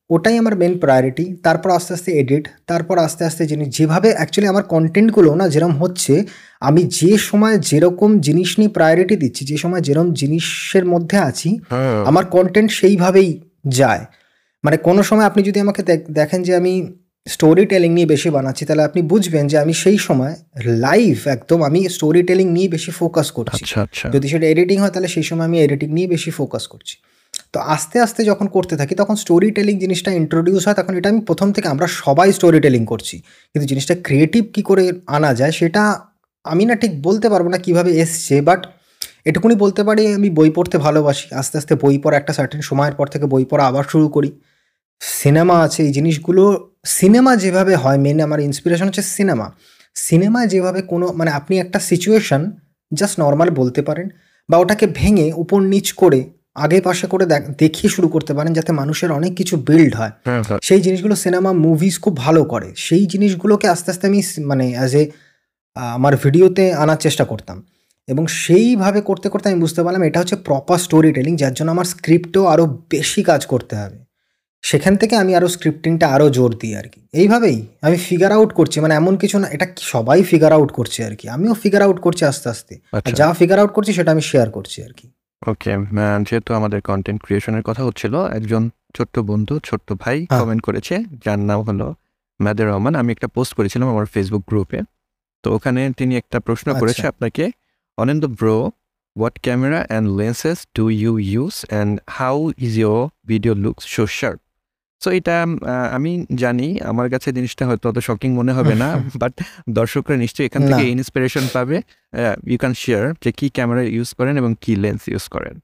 ওটাই আমার মেন প্রায়োরিটি তারপর আস্তে আস্তে এডিট তারপর আস্তে আস্তে জিনিস যেভাবে অ্যাকচুয়ালি আমার কন্টেন্টগুলো না যেরকম হচ্ছে আমি যে সময় যেরকম জিনিস নিয়ে প্রায়োরিটি দিচ্ছি যে সময় যেরকম জিনিসের মধ্যে আছি হ্যাঁ। আমার কন্টেন্ট সেইভাবেই যায়। মানে কোনো সময় আপনি যদি আমাকে দেখেন যে আমি স্টোরি টেলিং নিয়ে বেশি বানাচ্ছি তাহলে আপনি বুঝবেন যে আমি সেই সময় লাইভ একদম আমি স্টোরি টেলিং নিয়ে বেশি ফোকাস করছি। আচ্ছা আচ্ছা। যদি সেটা এডিটিং হয় তাহলে সেই সময় আমি এডিটিং নিয়ে বেশি ফোকাস করছি। তো আস্তে আস্তে যখন করতে থাকি তখন স্টোরি টেলিং জিনিসটা ইন্ট্রোডিউস হয় তখন এটা আমি প্রথম থেকে আমরা সবাই স্টোরি টেলিং করছি। কিন্তু জিনিসটা ক্রিয়েটিভ কী করে আনা যায় সেটা আমি না ঠিক বলতে পারব না কীভাবে এসছে বাট এটুকুনি বলতে পারি আমি বই পড়তে ভালোবাসি। আস্তে আস্তে বই পড়া একটা সার্টেন সময়ের পর থেকে বই পড়া আবার শুরু করি। সিনেমা আছে এই জিনিসগুলো সিনেমা যেভাবে হয় মেন আমার ইন্সপিরেশন হচ্ছে সিনেমা। সিনেমায় যেভাবে কোনো মানে আপনি একটা সিচুয়েশন জাস্ট নর্মাল বলতে পারেন বা ওটাকে ভেঙে উপর নিচ করে আগে পাশে করে দেখিয়ে শুরু করতে পারেন যাতে মানুষের অনেক কিছু বিল্ড হয়। হ্যাঁ, হ্যাঁ। সেই জিনিসগুলো সিনেমা মুভিজ খুব ভালো করে। সেই জিনিসগুলোকে আস্তে আস্তে আমি মানে অ্যাজ এ আমার ভিডিওতে আনার চেষ্টা করতাম। এবং সেইভাবে করতে করতে আমি বুঝতে পারলাম এটা হচ্ছে প্রপার স্টোরি টেলিং যার জন্য আমার স্ক্রিপ্টও আরও বেশি কাজ করতে হবে। সেখান থেকে আমি আরও স্ক্রিপ্টিংটা আরও জোর দিই আর কি। এইভাবেই আমি ফিগার আউট করছি মানে এমন কিছু না এটা সবাই ফিগার আউট করছে আর কি। আমিও ফিগার আউট করছি আস্তে আস্তে। আচ্ছা। যা ফিগার আউট করছি সেটা আমি শেয়ার করছি আর কি। ওকে যেহেতু আমাদের কন্টেন্ট ক্রিয়েশনের কথা হচ্ছিল একজন ছোট্ট বন্ধু ছোট্ট ভাই হ্যাঁ। কমেন্ট করেছে যার নাম হলো মাদের রহমান। আমি একটা পোস্ট করেছিলাম আমার ফেসবুক গ্রুপে তো ওখানে তিনি একটা প্রশ্ন করেছে আচ্ছা। আপনাকে Anindya bro what camera and lenses do you use and how is your video looks so sharp so এটা আমি জানি আমার কাছে জিনিসটা হয়তো অত শকিং মনে হবে না বাট দর্শকরা নিশ্চয়ই এখান থেকে ইন্সপিরেশন পাবে। ইউ ক্যান শেয়ার যে কি ক্যামেরা ইউজ করেন এবং কি লেন্স ইউজ করেন।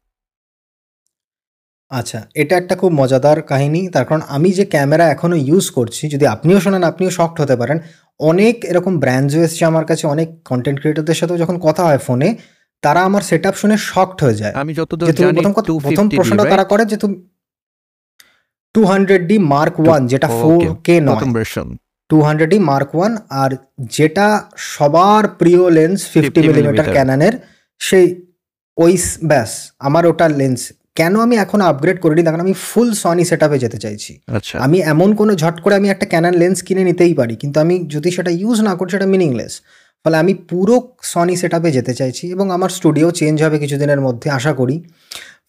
আচ্ছা এটা একটা খুব মজাদার কাহিনী। তার কারণ আমি যে ক্যামেরা এখনও ইউজ করছি যদি আপনিও শোনেন আপনিও শক্ট হতে পারেন। অনেক এরকম ব্র্যান্ডও এসছে আমার কাছে অনেক কন্টেন্ট ক্রিয়েটরদের সাথেও যখন কথা হয় ফোনে তারা আমার সেট শুনে শক্ট হয়ে যায়। আমি যতদূর জানি প্রথম প্রশ্নটা তারা করে যে তুমি two hundred D mark one যেটা ফোর কে নয়। Two hundred D mark one আর যেটা সবার প্রিয় লেন্স ফিফটি 50 মিলিমিটার। ক্যানানের সেই ওই ব্যাস আমার ওটা লেন্স কেন আমি এখন আপগ্রেড করিনি? তখন আমি ফুল সনি সেট যেতে চাইছি। আচ্ছা। আমি এমন কোনো ঝট করে আমি একটা ক্যানান লেন্স কিনে নিতেই পারি কিন্তু আমি যদি সেটা ইউজ না করি সেটা মিনিংলেস ফলে আমি পুরো সনি সেট যেতে চাইছি এবং আমার স্টুডিও চেঞ্জ হবে কিছুদিনের মধ্যে আশা করি।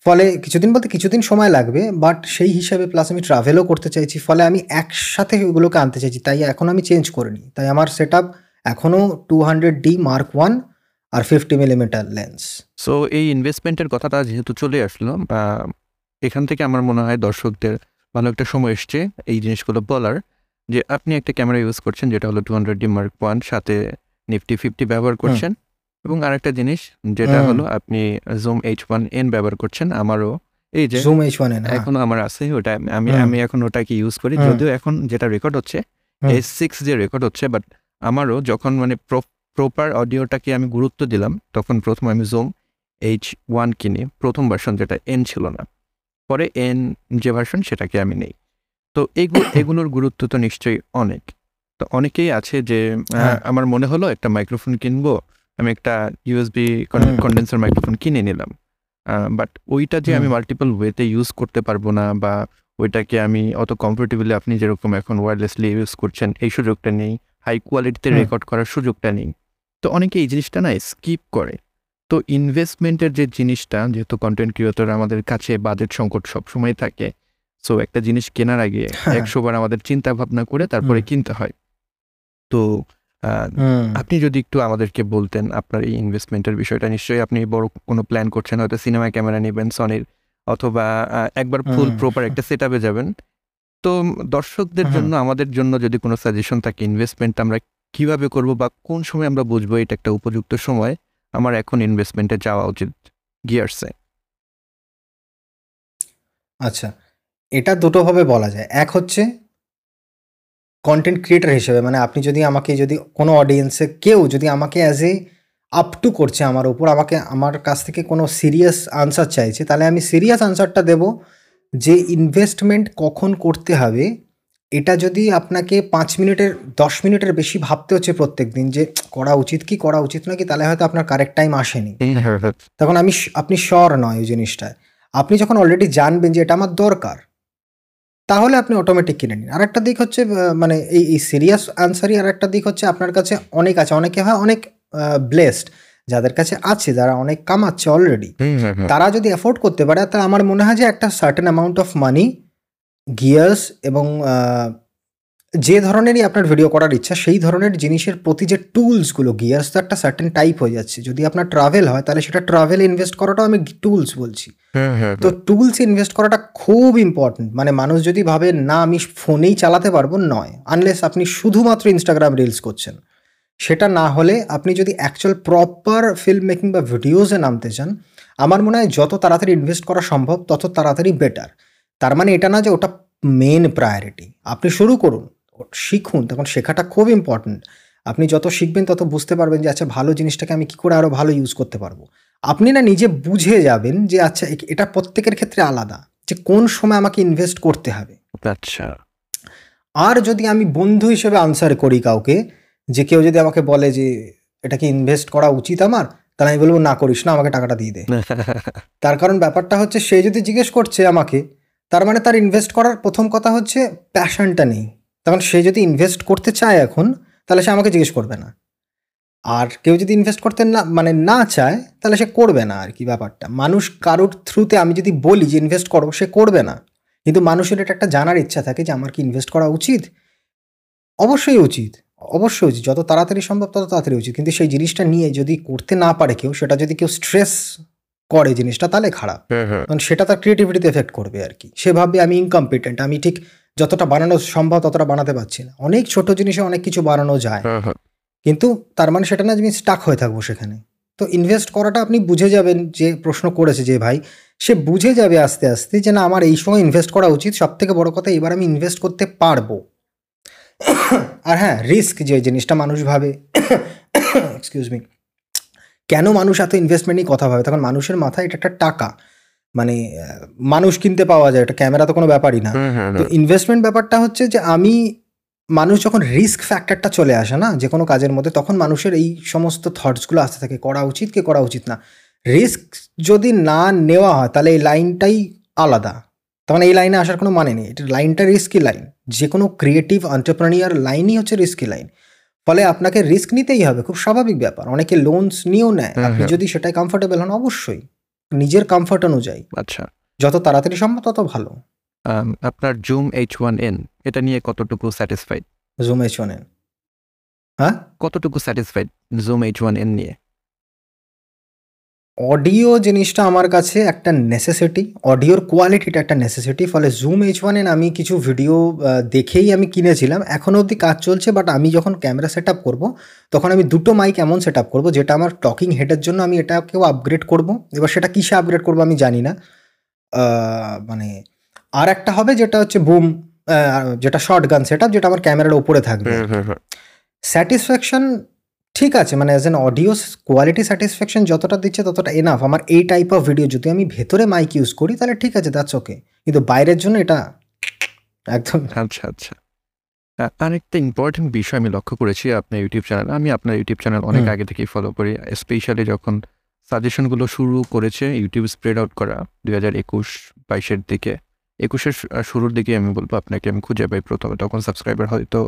ফলে কিছুদিন বলতে কিছুদিন সময় লাগবে বাট সেই হিসাবে প্লাস আমি ট্রাভেলও করতে চাইছি ফলে আমি একসাথে ওগুলোকে আনতে চাইছি তাই এখন আমি চেঞ্জ করিনি। তাই আমার সেট আপ এখনও two hundred D mark one আর ফিফটি মিলিমিটার লেন্স সো এই ইনভেস্টমেন্টের কথাটা যেহেতু চলে আসলো এখান থেকে আমার মনে হয় দর্শকদের ভালো একটা সময় এসছে এই জিনিসগুলো বলার যে আপনি একটা ক্যামেরা ইউজ করছেন যেটা হলো two hundred D mark one সাথে নিফটি ফিফটি ব্যবহার করছেন। এবং আরেকটা জিনিস যেটা। হলো আপনি জুম এইচ ওয়ান এন ব্যবহার করছেন আমারও এই যে জুম এইচ ওয়ান এন এখনও আমার আছে ওটা আমি আমি এখন ওটাকে ইউজ করি। যদিও এখন যেটা রেকর্ড হচ্ছে। এস সিক্স যে রেকর্ড হচ্ছে বাট আমারও যখন মানে প্রপার অডিওটাকে আমি গুরুত্ব দিলাম তখন প্রথম আমি জুম এইচ ওয়ান কিনি। প্রথম ভার্সন যেটা এন ছিল না। পরে এন যে ভার্সন সেটাকে আমি নেই। তো এইগুলো এগুলোর গুরুত্ব তো নিশ্চয়ই অনেক। তো অনেকেই আছে যে হ্যাঁ। আমার মনে হলো একটা মাইক্রোফোন কিনবো আমি একটা ইউএসবি। কন্ডেন্সার মাইক্রোফোন কিনে নিলাম। বাট ওইটা যে আমি। মাল্টিপল ওয়েতে ইউজ করতে পারব না বা ওইটাকে আমি অত কমফোর্টেবলি আপনি যেরকম এখন ওয়্যারলেসলি ইউজ করছেন এই সুযোগটা নেই। হাই কোয়ালিটিতে রেকর্ড করার সুযোগটা নেই। তো অনেকে এই জিনিসটা না স্কিপ করে। তো ইনভেস্টমেন্টের যে জিনিসটা যেহেতু কন্টেন্ট ক্রিয়েটর আমাদের কাছে বাজেট সংকট সবসময় থাকে সো একটা জিনিস কেনার আগে একশোবার আমাদের চিন্তা ভাবনা করে তারপরে কিনতে হয়। তো আপনি যদি একটু আমাদেরকে বলতেন আপনার এই ইনভেস্টমেন্টের বিষয়টা নিশ্চয়ই আপনি বড় কোনো প্ল্যান করছেন হয়তো সিনেমা ক্যামেরা নেবেন সনির অথবা একবার ফুল প্রপার একটা সেট যাবেন। তো দর্শকদের জন্য আমাদের জন্য যদি কোনো সাজেশন থাকে ইনভেস্টমেন্ট আমরা কীভাবে করব বা কোন সময় আমরা বুঝব এটা একটা উপযুক্ত সময় আমার এখন ইনভেস্টমেন্টে যাওয়া উচিত গিয়ার্সে আচ্ছা এটা দুটোভাবে বলা যায়। এক হচ্ছে কন্টেন্ট ক্রিয়েটার হিসেবে মানে আপনি যদি আমাকে যদি কোনো অডিয়েন্সে কেউ যদি আমাকে অ্যাজ এ আপ টু করছে আমার উপর আমাকে আমার কাছ থেকে কোনো সিরিয়াস আনসার চাইছে তাহলে আমি সিরিয়াস আনসারটা দেব যে ইনভেস্টমেন্ট কখন করতে হবে এটা যদি আপনাকে পাঁচ মিনিটের দশ মিনিটের বেশি ভাবতে হচ্ছে প্রত্যেক দিন যে করা উচিত কি করা উচিত নাকি তাহলে হয়তো আপনার কারেক্ট টাইম আসেনি। তখন আমি আপনি শর নয় ওই জিনিসটায়। আপনি যখন অলরেডি জানবেন যে এটা আমার দরকার তাহলে আপনি অটোমেটিক কিনে নিন। আর একটা দিক হচ্ছে মানে এই এই সিরিয়াস আনসারই আর একটা দিক হচ্ছে আপনার কাছে অনেক আছে অনেকে হয় অনেক ব্লেসড যাদের কাছে আছে যারা অনেক কামাচ্ছে অলরেডি তারা যদি অ্যাফোর্ড করতে পারে তা আমার মনে হয় যে একটা certain amount of money gears এবং যে ধরনেরই আপনার ভিডিও করার ইচ্ছা সেই ধরনের জিনিসের প্রতি যে টুলসগুলো গিয়ার্স তো একটা সার্টেন টাইপ হয়ে যাচ্ছে। যদি আপনার ট্রাভেল হয় তাহলে সেটা ট্রাভেল ইনভেস্ট করাটাও আমি টুলস বলছি। তো টুলস ইনভেস্ট করাটা খুব ইম্পর্টেন্ট মানে মানুষ যদি ভাবে না আমি ফোনেই চালাতে পারব নয়। আনলেস আপনি শুধুমাত্র ইনস্টাগ্রাম রিলস করছেন। সেটা না হলে আপনি যদি অ্যাকচুয়াল প্রপার ফিল্ম মেকিং বা ভিডিওসে নামতে চান আমার মনে হয় যত তাড়াতাড়ি ইনভেস্ট করা সম্ভব তত তাড়াতাড়ি বেটার তার মানে এটা না যে ওটা মেন প্রায়োরিটি আপনি শুরু করুন। শিখুন তখন শেখাটা খুব ইম্পর্ট্যান্ট আপনি যত শিখবেন তত বুঝতে পারবেন যে আচ্ছা ভালো জিনিসটাকে আমি কী করে আরও ভালো ইউজ করতে পারব। আপনি না নিজে বুঝে যাবেন যে আচ্ছা এটা প্রত্যেকের ক্ষেত্রে আলাদা যে কোন সময় আমাকে ইনভেস্ট করতে হবে। আচ্ছা। আর যদি আমি বন্ধু হিসেবে আনসার করি কাউকে যে কেউ যদি আমাকে বলে যে এটা কি ইনভেস্ট করা উচিত আমার? তাহলে আমি বলব না করিস না আমাকে টাকাটা দিয়ে দে। তার কারণ ব্যাপারটা হচ্ছে সে যদি জিজ্ঞেস করছে আমাকে তার মানে তার ইনভেস্ট করার প্রথম কথা হচ্ছে প্যাশনটা নেই। তখন সে যদি ইনভেস্ট করতে চায় এখন তাহলে সে আমাকে জিজ্ঞেস করবে না। আর কেউ যদি ইনভেস্ট করতে না মানে না চায় তাহলে সে করবে না আর কি ব্যাপারটা। মানুষ কারোর থ্রুতে আমি যদি বলি যে ইনভেস্ট করো সে করবে না। কিন্তু মানুষের এটা একটা জানার ইচ্ছা থাকে যে আমার কি ইনভেস্ট করা উচিত? অবশ্যই উচিত। অবশ্যই উচিত। যত তাড়াতাড়ি সম্ভব তত তাড়াতাড়ি উচিত। কিন্তু সেই জিনিসটা নিয়ে যদি করতে না পারে কেউ সেটা যদি কেউ স্ট্রেস করে জিনিসটা তাহলে খারাপ। কারণ সেটা তার ক্রিয়েটিভিটিতে এফেক্ট করবে আর কি। সে ভাববে আমি ইনকম্পিটেন্ট আমি ঠিক যতটা বানানো সম্ভব ততটা বানাতে পারছি না। অনেক ছোট জিনিসে অনেক কিছু বানানো যায়। কিন্তু তার মানে সেটা না যে আমি স্টাক হয়ে থাকব সেখানে। তো ইনভেস্ট করাটা আপনি বুঝে যাবেন যে প্রশ্ন করেছে যে ভাই সে বুঝে যাবে আস্তে আস্তে যে না আমার এই সময় ইনভেস্ট করা উচিত। সব থেকে বড় কথা এবার আমি ইনভেস্ট করতে পারব। আর হ্যাঁ রিস্ক যে জিনিসটা মানুষ ভাবে। এক্সকিউজ মি কেন মানুষ এত ইনভেস্টমেন্ট নিয়ে কথা ভাবে? তখন মানুষের মাথায় এটা একটা টাকা। মানে মানুষ কিনতে পাওয়া যায় এটা ক্যামেরা তো কোনো ব্যাপারই না। তো ইনভেস্টমেন্ট ব্যাপারটা হচ্ছে যে আমি মানুষ যখন রিস্ক ফ্যাক্টরটা চলে আসে না যে কোনো কাজের মধ্যে তখন মানুষের এই সমস্ত থটসগুলো আসতে থাকে করা উচিত কি করা উচিত না। রিস্ক যদি না নেওয়া হয় তাহলে এই লাইনটাই আলাদা। তখন এই লাইনে আসার কোনো মানে নেই। এটা লাইনটা রিস্কি লাইন যে কোনো ক্রিয়েটিভ এন্টারপ্রেনিয়ার লাইনই হচ্ছে রিস্কি লাইন ফলে আপনাকে রিস্ক নিতেই হবে খুব স্বাভাবিক ব্যাপার। অনেকে লোনস নিয়েও নেয়। আপনি যদি সেটাই কমফোর্টেবল হন অবশ্যই। নিজের কমফর্ট অনুযায়ী। আচ্ছা। যত তাড়াতাড়ি সম্ভব তত ভালো। আপনার জুম এইচ ওয়ান এন এটা নিয়ে কতটুকু satisfied Zoom H one N হ্যাঁ? কতটুকু satisfied Zoom H one N নিয়ে? অডিও জিনিসটা আমার কাছে একটা নেসেসিটি অডিওর কোয়ালিটিটা একটা নেসেসিটি ফলে জুম এইচ ওয়ান আমি কিছু ভিডিও দেখেই আমি কিনেছিলাম। এখনও অবধি কাজ চলছে বাট আমি যখন ক্যামেরা সেট আপ করব তখন আমি দুটো মাইক এমন সেট আপ করব যেটা আমার টকিং হেডের জন্য আমি এটাকেও আপগ্রেড করব। এবার সেটা কিসে আপগ্রেড করব আমি জানি না। মানে আর একটা হবে যেটা হচ্ছে বুম যেটা শর্ট গান সেট আপ যেটা আমার ক্যামেরার ওপরে থাকবে। স্যাটিসফ্যাকশন ঠিক আছে মানে as an audio quality satisfaction যতটা দিচ্ছে ততটা এনাফ আমার এই টাইপ অফ ভিডিও যদি আমি ভেতরে মাইক ইউজ করি তাহলে ঠিক আছে দ্যাটস ওকে কিন্তু বাইরের জন্য এটা একদম আচ্ছা আচ্ছা। আরেকটা ইম্পর্টেন্ট বিষয় আমি লক্ষ্য করেছি আপনার ইউটিউব চ্যানেল আমি আপনার ইউটিউব চ্যানেল অনেক আগে থেকেই ফলো করি স্পেশালি যখন সাজেশনগুলো শুরু করেছে ইউটিউব স্প্রেড আউট করা দুই হাজার একুশ বাইশের দিকে। একুশের শুরুর দিকে আমি বলব আপনাকে আমি খুঁজে পাই প্রথমে। তখন সাবস্ক্রাইবার হয়তো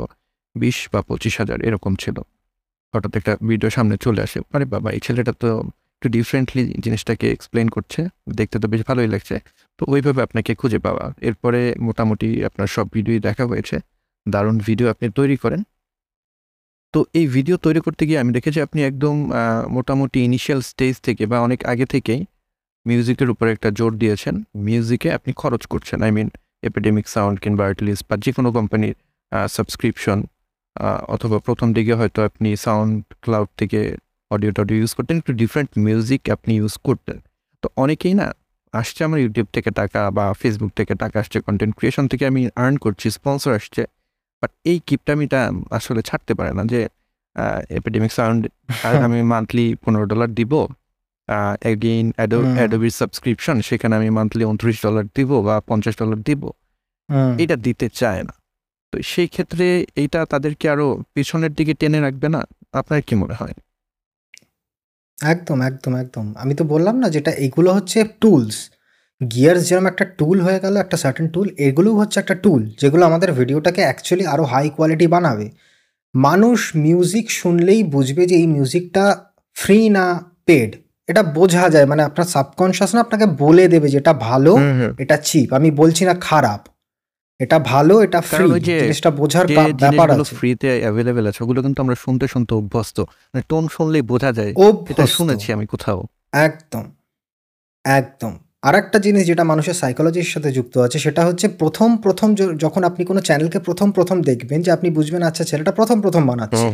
বিশ বা পঁচিশ হাজার এরকম ছিল। হঠাৎ একটা ভিডিও সামনে চলে আসে। আরে বাবা, এই ছেলেটা তো একটু ডিফারেন্টলি জিনিসটাকে এক্সপ্লেন করছে। দেখতে তো বেশ ভালোই লাগছে। তো ওইভাবে আপনাকে খুঁজে পাওয়া। এরপরে মোটামুটি আপনার সব ভিডিওই দেখা হয়েছে। দারুণ ভিডিও আপনি তৈরি করেন। তো এই ভিডিও তৈরি করতে গিয়ে আমি দেখেছি আপনি একদম মোটামুটি ইনিশিয়াল স্টেজ থেকে বা অনেক আগে থেকেই মিউজিকের উপরে একটা জোর দিয়েছেন। মিউজিকে আপনি খরচ করছেন। আই মিন এপিডেমিক সাউন্ড কিংবা আর্টলিস বা যে কোনো কোম্পানির সাবস্ক্রিপশন অথবা প্রথম দিকে হয়তো আপনি সাউন্ড ক্লাউড থেকে অডিও টডিও ইউজ করতেন একটু ডিফারেন্ট মিউজিক আপনি ইউজ করতেন। তো অনেকেই না আসছে আমার ইউটিউব থেকে টাকা বা ফেসবুক থেকে টাকা আসছে কন্টেন্ট ক্রিয়েশন থেকে আমি আর্ন করছি স্পন্সর আসছে বাট এই কিপটামিটা আসলে ছাড়তে পারে না যে এপিডেমিক সাউন্ড আমি মান্থলি পনেরো ডলার দিব এগেইন। অ্যাডোবির সাবস্ক্রিপশন সেখানে আমি মান্থলি উনত্রিশ ডলার দিব বা পঞ্চাশ ডলার দিব। এটা দিতে চায় না। তো সেই ক্ষেত্রে এইটা তাদেরকে আরও পিছনের দিকে টেনে রাখবে না? আপনার কি মনে হয়? একদম একদম একদম। আমি তো বললাম না যেটা এগুলো হচ্ছে টুলস গিয়ার্স যেরকম একটা টুল হয়ে গেল একটা সার্টেন টুল এগুলোও হচ্ছে একটা টুল যেগুলো আমাদের ভিডিওটাকে অ্যাকচুয়ালি আরও হাই কোয়ালিটি বানাবে। মানুষ মিউজিক শুনলেই বুঝবে যে এই মিউজিকটা ফ্রি না পেড এটা বোঝা যায় মানে আপনার সাবকনশিয়াস না আপনাকে বলে দেবে যে এটা ভালো এটা চিপ আমি বলছি না খারাপ। এটা ভালো এটা ফ্রি জিনিসটা বোঝার ব্যাপার আছে। ফ্রিতে অ্যাভেলেবেল আছে ওগুলো কিন্তু আমরা শুনতে শুনতে অভ্যস্ত। মানে টোন শুনলেই বোঝা যায় এটা শুনেছি আমি কোথাও। একদম একদম। আর একটা জিনিস যেটা মানুষের সাইকোলজির সাথে যুক্ত আছে সেটা হচ্ছে প্রথম প্রথম যখন আপনি কোনো চ্যানেলকে প্রথম প্রথম দেখবেন যে আপনি বুঝবেন আচ্ছা ছেলেটা প্রথম প্রথম বানাচ্ছে।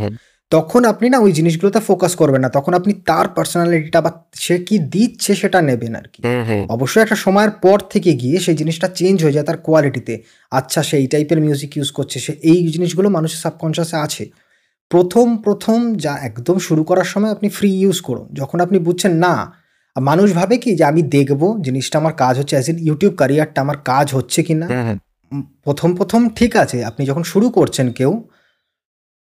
তখন আপনি না ওই জিনিসগুলোতে ফোকাস করবেন না। তখন আপনি তার পার্সোনালিটিটা বা সে কি দিচ্ছে সেটা নেবেন আর কি। অবশ্যই একটা সময়ের পর থেকে গিয়ে সেই জিনিসটা চেঞ্জ হয়ে যায় তার কোয়ালিটিতে আচ্ছা সে এই টাইপের মিউজিক ইউজ করছে সে এই জিনিসগুলো মানুষের সাবকনশিয়াসে আছে। প্রথম প্রথম যা একদম শুরু করার সময় আপনি ফ্রি ইউজ করুন। যখন আপনি বুঝছেন না মানুষ ভাবে কি যে আমি দেখব জিনিসটা আমার কাজ হচ্ছে অ্যাজ ইন ইউটিউব ক্যারিয়ারটা আমার কাজ হচ্ছে কি না প্রথম প্রথম ঠিক আছে আপনি যখন শুরু করছেন কেউ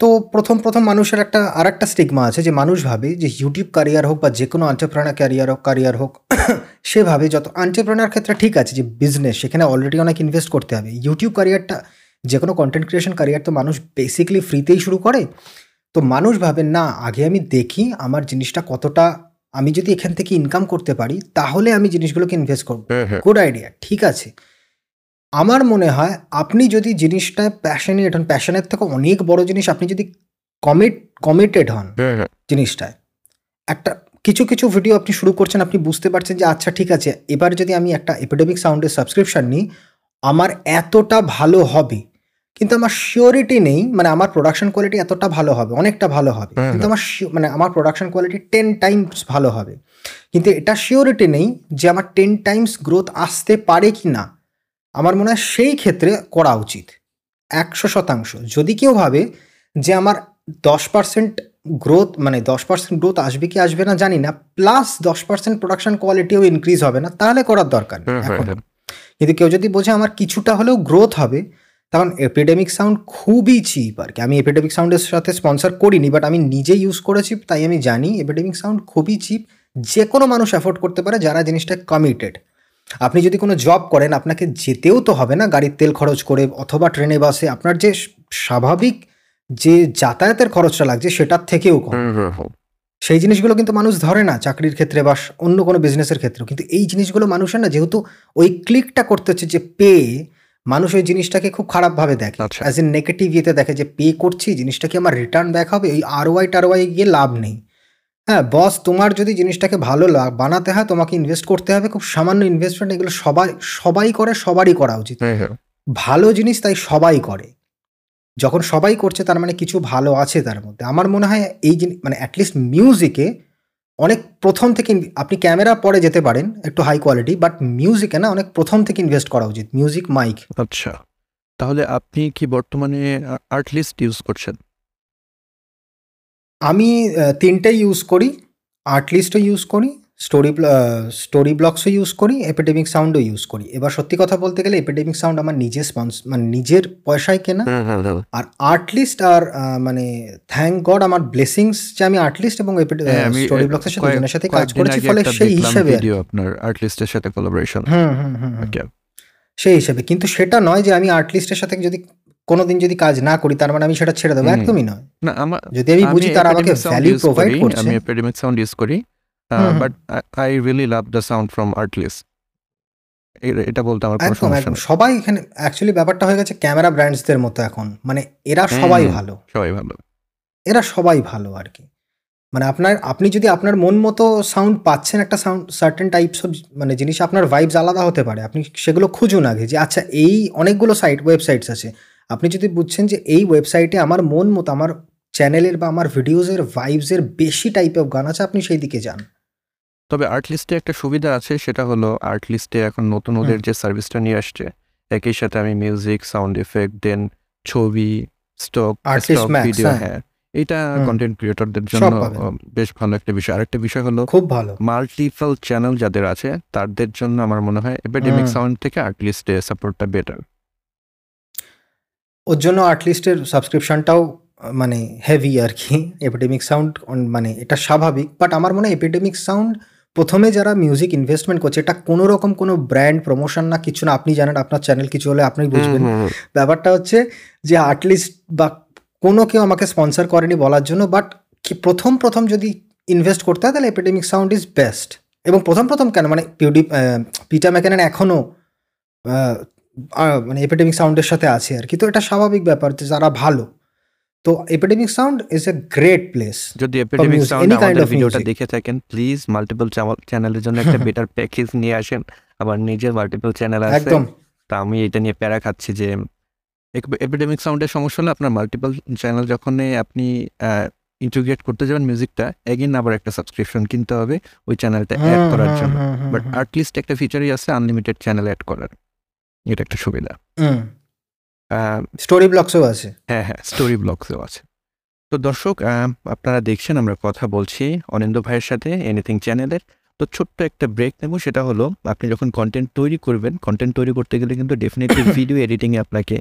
তো প্রথম প্রথম মানুষের একটা আর একটা স্টিগমা আছে যে মানুষ ভাবে যে ইউটিউব ক্যারিয়ার হোক বা যে কোনো এন্টারপ্রেনার ক্যারিয়ার হোক ক্যারিয়ার হোক সেভাবে যত এন্টারপ্রেনার ক্ষেত্রে ঠিক আছে যে বিজনেস সেখানে অলরেডি অনেক ইনভেস্ট করতে হবে। ইউটিউব ক্যারিয়ারটা যে কোনো কন্টেন্ট ক্রিয়েশন ক্যারিয়ার তো মানুষ বেসিক্যালি ফ্রিতেই শুরু করে। তো মানুষ ভাবে না আগে আমি দেখি আমার জিনিসটা কতটা আমি যদি এখান থেকে ইনকাম করতে পারি তাহলে আমি জিনিসগুলোকে ইনভেস্ট করব। গুড আইডিয়া ঠিক আছে। আমার মনে হয় আপনি যদি জিনিসটা প্যাশনেট হন প্যাশনের থেকে অনেক বড় জিনিস আপনি যদি কমিট কমিটেড হন হ্যাঁ হ্যাঁ। জিনিসটায় একটা কিছু কিছু ভিডিও আপনি শুরু করছেন আপনি বুঝতে পারছেন যে আচ্ছা ঠিক আছে এবার যদি আমি একটা এপিডেমিক সাউন্ডের সাবস্ক্রিপশন নিই আমার এতটা ভালো হবে। কিন্তু আমার শিওরিটি নেই মানে আমার প্রোডাকশন কোয়ালিটি এতটা ভালো হবে অনেকটা ভালো হবে। হ্যাঁ, কিন্তু আমার মানে আমার প্রোডাকশন কোয়ালিটি টেন টাইমস ভালো হবে। কিন্তু এটা শিওরিটি নেই যে আমার টেন টাইমস গ্রোথ আসতে পারে কি না আমার মনে হয় সেই ক্ষেত্রে করা উচিত। একশো শতাংশ। যদি কেউ ভাবে যে আমার দশ পার্সেন্ট গ্রোথ মানে দশ পার্সেন্ট গ্রোথ আসবে কি আসবে না জানি না প্লাস দশ পার্সেন্ট প্রোডাকশন কোয়ালিটিও ইনক্রিজ হবে না তাহলে করার দরকার এখন। কিন্তু কেউ যদি বোঝে আমার কিছুটা হলেও গ্রোথ হবে তখন এপিডেমিক সাউন্ড খুবই চিপ আর কি। আমি এপিডেমিক সাউন্ডের সাথে স্পন্সর করিনি বাট আমি নিজে ইউজ করেছি তাই আমি জানি এপিডেমিক সাউন্ড খুবই চিপ যে কোনো মানুষ অ্যাফোর্ড করতে পারে যারা জিনিসটা কমিটেড আপনি যদি কোনো জব করেন আপনাকে যেতেও তো হবে না গাড়ির তেল খরচ করে অথবা ট্রেনে বাসে। আপনার যে স্বাভাবিক যে যাতায়াতের খরচটা লাগছে সেটার থেকেও কম। সেই জিনিসগুলো কিন্তু মানুষ ধরে না চাকরির ক্ষেত্রে বা অন্য কোনো বিজনেসের ক্ষেত্রেও। কিন্তু এই জিনিসগুলো মানুষের না যেহেতু ওই ক্লিকটা করতে হচ্ছে যে পে মানুষ ওই জিনিসটাকে খুব খারাপভাবে দেখে। অ্যাজ এ নেগেটিভ ইয়েতে দেখে যে পে করছি জিনিসটা কি আমার রিটার্ন ব্যাক হবে? ওই আর ওয়াই টার ওয়াই গিয়ে লাভ নেই। হ্যাঁ বস তোমার যদি জিনিসটাকে ভালো বানাতে হয় তোমাকে ইনভেস্ট করতে হবে। খুব সামান্য ইনভেস্টমেন্ট এগুলো সবাই সবাই করে সবারই করা উচিত। হ্যাঁ হ্যাঁ। ভালো জিনিস তাই সবাই করে। যখন সবাই করছে তার মানে কিছু ভালো আছে তার মধ্যে। আমার মনে হয় এই জিনিস মানে অ্যাটলিস্ট মিউজিকে অনেক প্রথম থেকে আপনি ক্যামেরা পরে যেতে পারেন একটু হাই কোয়ালিটি বাট মিউজিকে না অনেক প্রথম থেকে ইনভেস্ট করা উচিত। মিউজিক মাইক আচ্ছা। তাহলে আপনি কি বর্তমানে আর্ট লিস্ট ইউজ করছেন? আমি তিনটেই ইউজ করি আর্টলিস্টও ইউজ করি স্টোরি স্টোরি ব্লগসও ইউজ করি এপিডেমিক সাউন্ডও ইউজ করি। এবার সত্যি কথা বলতে গেলে এপিডেমিক সাউন্ড আমার নিজের স্পন্স মানে নিজের পয়সায় কেনা। হ্যাঁ হ্যাঁ হ্যাঁ। আর আর্টলিস্ট আর মানে থ্যাংক গড আমার ব্লেসিংস যে আমি আর্টলিস্ট এবং স্টোরি ব্লগসের সাথে দুজনের সাথে কাজ করেছি ফলে সেই হিসাবে আপনার আর্ট লিস্টের সাথে কোলাবোরেশন হুম হুম হুম হুম। সেই হিসেবে। কিন্তু সেটা নয় যে আমি আর্টলিস্টের সাথে যদি কোনোদিন যদি কাজ না করি তার মানে আমি সেটা ছেড়ে দেবো। একদমই নয়। না আমার যদি আমি বুঝি তারা আমাকে ভ্যালু প্রোভাইড করছে। আমি এপিডেমিক সাউন্ড ইউজ করি but I really love the sound from Artlist এটা বলতে আমার কোনো সমস্যা নেই। সবাই এখানে অ্যাকচুয়ালি ব্যাপারটা হয়ে গেছে ক্যামেরা ব্র্যান্ডসদের মতো এখন। মানে এরা সবাই ভালো। সবাই ভালো। এরা সবাই ভালো আর কি। মানে আপনার আপনি যদি আপনার মন মতো সাউন্ড পাচ্ছেন একটা সাউন্ড সার্টেন টাইপস অফ মানে জিনিস আপনার ভাইবস আলাদা হতে পারে। আপনি সেগুলো খুঁজুন আগে যে আচ্ছা এই অনেকগুলো সাইট ওয়েবসাইটস আছে। আপনি যদি বুঝছেন যে এই ওয়েবসাইটে আমার মন মতো আমার চ্যানেলের বা আমার ভিডিওজের ভাইবসের বেশি টাইপ অফ গান আছে আপনি সেই দিকে যান। তবে আর্ট লিস্টে একটা সুবিধা আছে সেটা হলো আর্ট লিস্টে এখন নতুন ওদের যে সার্ভিসটা নিয়ে আসছে একই সাথে আমি মিউজিক সাউন্ড এফেক্ট দেন ছবি স্টক স্টক ভিডিও হ্যাঁ। হ্যাঁ। এটা কন্টেন্ট ক্রিয়েটরদের জন্য বেশ ভালো একটা বিষয়। আরেকটা বিষয় হলো খুব ভালো। মাল্টিপল চ্যানেল যাদের আছে তাদের জন্য আমার মনে হয় এপিডেমিক সাউন্ড থেকে আর্ট লিস্টে সাপোর্টটা বেটার ওর জন্য আর্টলিস্টের সাবস্ক্রিপশনটাও মানে হেভি আর কি এপিডেমিক সাউন্ড মানে এটা স্বাভাবিক বাট আমার মনে হয় এপিডেমিক সাউন্ড প্রথমে যারা মিউজিক ইনভেস্টমেন্ট করছে এটা কোনো রকম কোনো ব্র্যান্ড প্রমোশন না কিছু না আপনি জানেন আপনার চ্যানেল কিছু হলে আপনি বুঝবেন। ব্যাপারটা হচ্ছে যে আর্টলিস্ট বা কোনো কেউ আমাকে স্পন্সর করেনি বলার জন্য বাট প্রথম প্রথম যদি ইনভেস্ট করতে হয় তাহলে এপিডেমিক সাউন্ড ইজ বেস্ট এবং প্রথম প্রথম কেন? মানে পিউডি পিটা ম্যাকেনান এখনও মানে এপিডেমিক সাউন্ডের সাথে আছে আর কি। তো এটা স্বাভাবিক ব্যাপার যে যারা ভালো তো Epidemic Sound is a great place যদি এপিডেমিক সাউন্ড আমাদের ভিডিওটা দেখে থাকেন প্লিজ মাল্টিপল চ্যানেলের জন্য একটা বেটার প্যাকেজ নিয়ে আসেন। আবার নিজের মাল্টিপল চ্যানেল আছে। একদম। তা আমি এটা নিয়ে প্যারা খাচ্ছি যে এপিডেমিক সাউন্ডের সমস্যা হলো আপনার মাল্টিপল চ্যানেল যখন আপনি ইন্টিগ্রেট করতে যাবেন মিউজিকটা এগেন আবার একটা সাবস্ক্রিপশন কিনতে হবে ওই চ্যানেলটা অ্যাড করার জন্য। বাট আর্টলিস্ট একটা ফিচারই আছে আনলিমিটেড চ্যানেল অ্যাড করার। এটা একটা সুবিধা। স্টোরি ব্লগসও আছে। হ্যাঁ হ্যাঁ স্টোরি ব্লগসেও আছে। তো দর্শক আপনারা দেখছেন আমরা কথা বলছি অনিন্দ ভাইয়ের সাথে এনিথিং চ্যানেলের তো ছোট্ট একটা ব্রেক নেব সেটা হলো আপনি যখন কন্টেন্ট তৈরি করবেন কন্টেন্ট তৈরি করতে গেলে কিন্তু ডেফিনেটলি ভিডিও এডিটিংয়ে আপনাকে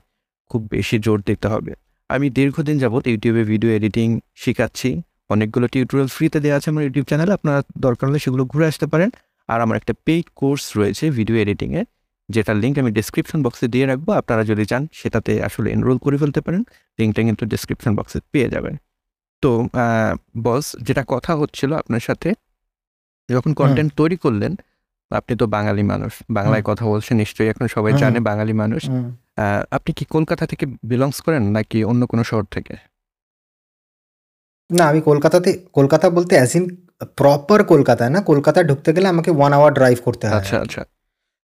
খুব বেশি জোর দিতে হবে। আমি দীর্ঘদিন যাবত ইউটিউবে ভিডিও এডিটিং শেখাচ্ছি। অনেকগুলো টিউটোরিয়াল ফ্রিতে দেওয়া আছে আমার ইউটিউব চ্যানেলে আপনারা দরকার হলে সেগুলো ঘুরে আসতে পারেন। আর আমার একটা পেইড কোর্স রয়েছে ভিডিও এডিটিংয়ে যেটার লিঙ্ক আমি ডিসক্রিপশন বক্সে দিয়ে রাখব আপনারা যদি চান সেটাতে আসলে এনরোল করে ফেলতে পারেন লিঙ্কটা কিন্তু ডিসক্রিপশন বক্সে পেয়ে যাবেন। তো বস যেটা কথা হচ্ছিল আপনার সাথে যখন কন্টেন্ট তৈরি করলেন আপনি তো বাঙালি মানুষ বাংলায় কথা বলছেন নিশ্চয়ই এখন সবাই জানে বাঙালি মানুষ। আপনি কি কলকাতা থেকে বিলংস করেন নাকি অন্য কোনো শহর থেকে? না আমি কলকাতাতে কলকাতা বলতে অ্যাজ ইন প্রপার কলকাতায় না কলকাতায় ঢুকতে গেলে আমাকে ওয়ান আওয়ার ড্রাইভ করতে হয়। আচ্ছা আচ্ছা।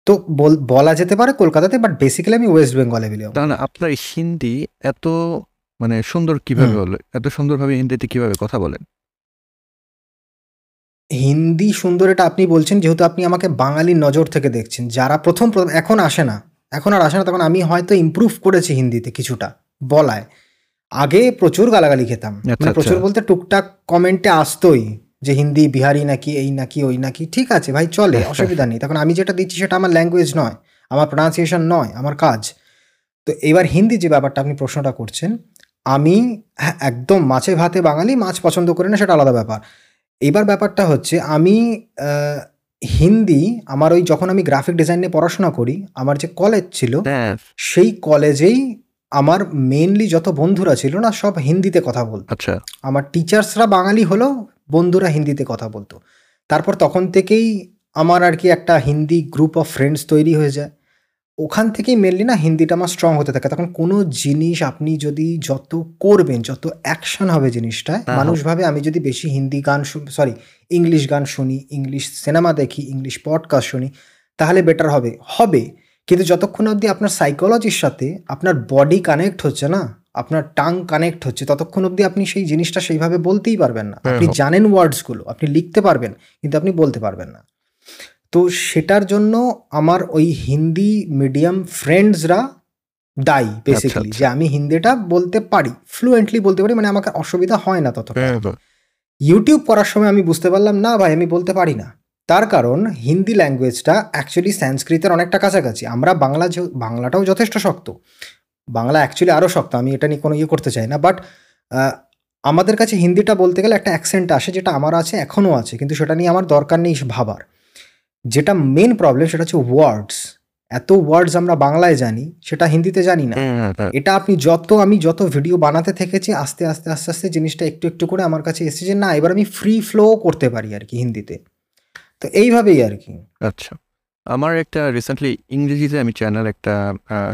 তো বলা যেতে পারে কলকাতাতে বাট বেসিক্যালি আমি ওয়েস্ট বেঙ্গলে বিলং তাহলে আপনার হিন্দি এত মানে সুন্দর কীভাবে হলো এত সুন্দরভাবে হিন্দিতে কীভাবে কথা বলেন হিন্দি সুন্দর এটা আপনি বলছেন যেহেতু আপনি আমাকে বাঙালির নজর থেকে দেখছেন। যারা প্রথম প্রথম এখন আসে না এখন আর আসে না তখন আমি হয়তো ইম্প্রুভ করেছি হিন্দিতে কিছুটা বলায়। আগে প্রচুর গালাগালি খেতাম। আচ্ছা, মানে প্রচুর আচ্ছা। বলতে টুকটাক কমেন্টে আসতোই। যে হিন্দি বিহারি নাকি এই নাকি ওই নাকি ঠিক আছে ভাই চলে অসুবিধা নেই। তখন আমি যেটা দিচ্ছি সেটা আমার ল্যাঙ্গুয়েজ নয় আমার প্রোনাউন্সিয়েশন নয় আমার কাজ। তো এবার হিন্দি যে ব্যাপারটা আপনি প্রশ্নটা করছেন আমি হ্যাঁ একদম মাছে ভাতে বাঙালি মাছ পছন্দ করি না সেটা আলাদা ব্যাপার। এবার ব্যাপারটা হচ্ছে আমি হিন্দি আমার ওই যখন আমি গ্রাফিক ডিজাইন নিয়ে পড়াশোনা করি আমার যে কলেজ ছিল হ্যাঁ। সেই কলেজেই আমার মেনলি যত বন্ধুরা ছিল না সব হিন্দিতে কথা বলতো। আচ্ছা। আমার টিচার্সরা বাঙালি হলো বন্ধুরা হিন্দিতে কথা বলতো। তারপর তখন থেকেই আমার আর কি একটা হিন্দি গ্রুপ অফ ফ্রেন্ডস তৈরি হয়ে যায়। ওখান থেকেই মেনলি না হিন্দিটা আমার স্ট্রং হতে থাকে। তখন কোনো জিনিস আপনি যদি যত করবেন যত অ্যাকশন হবে জিনিসটায় হ্যাঁ। মানুষ ভাবে আমি যদি বেশি হিন্দি গান সরি ইংলিশ গান শুনি ইংলিশ সিনেমা দেখি ইংলিশ পডকাস্ট শুনি তাহলে বেটার হবে। হবে কিন্তু যতক্ষণ অবধি আপনার সাইকোলজির সাথে আপনার বডি কানেক্ট হচ্ছে না আপনার টাং কানেক্ট হচ্ছে ততক্ষণ অবধি আপনি সেই জিনিসটা সেইভাবে বলতেই পারবেন না। আপনি হ্যাঁ। জানেন ওয়ার্ডসগুলো আপনি লিখতে পারবেন কিন্তু আপনি বলতে পারবেন না। তো সেটার জন্য আমার ওই হিন্দি মিডিয়াম ফ্রেন্ডসরা দায়ী বেসিক্যালি আচ্ছা। যে আমি হিন্দিটা বলতে পারি ফ্লুয়েন্টলি বলতে পারি মানে আমাকে অসুবিধা হয় না ততটা। ইউটিউব করার সময় আমি বুঝতে পারলাম না ভাই আমি বলতে পারি না। তার কারণ হিন্দি ল্যাঙ্গুয়েজটা অ্যাকচুয়ালি সংস্কৃতের অনেকটা কাছাকাছি। আমরা বাংলা বাংলাটাও যথেষ্ট শক্ত। বাংলা অ্যাকচুয়ালি আরও শক্ত আমি এটা নিয়ে কোনো ইয়ে করতে চাই না। বাট আমাদের কাছে হিন্দিটা বলতে গেলে একটা অ্যাকসেন্ট আসে যেটা আমার আছে এখনও আছে কিন্তু সেটা নিয়ে আমার দরকার নেই ভাবার। যেটা মেন প্রবলেম সেটা হচ্ছে ওয়ার্ডস এত ওয়ার্ডস আমরা বাংলায় জানি সেটা হিন্দিতে জানি না। এটা আপনি যত আমি যত ভিডিও বানাতে থেকেছি আস্তে আস্তে আস্তে আস্তে জিনিসটা একটু একটু করে আমার কাছে এসেছে যে না এবার আমি ফ্রি ফ্লো করতে পারি আর কি হিন্দিতে। তো এইভাবেই আর কি। আচ্ছা। আমার একটা রিসেন্টলি ইংরেজিতে আমি চ্যানেল একটা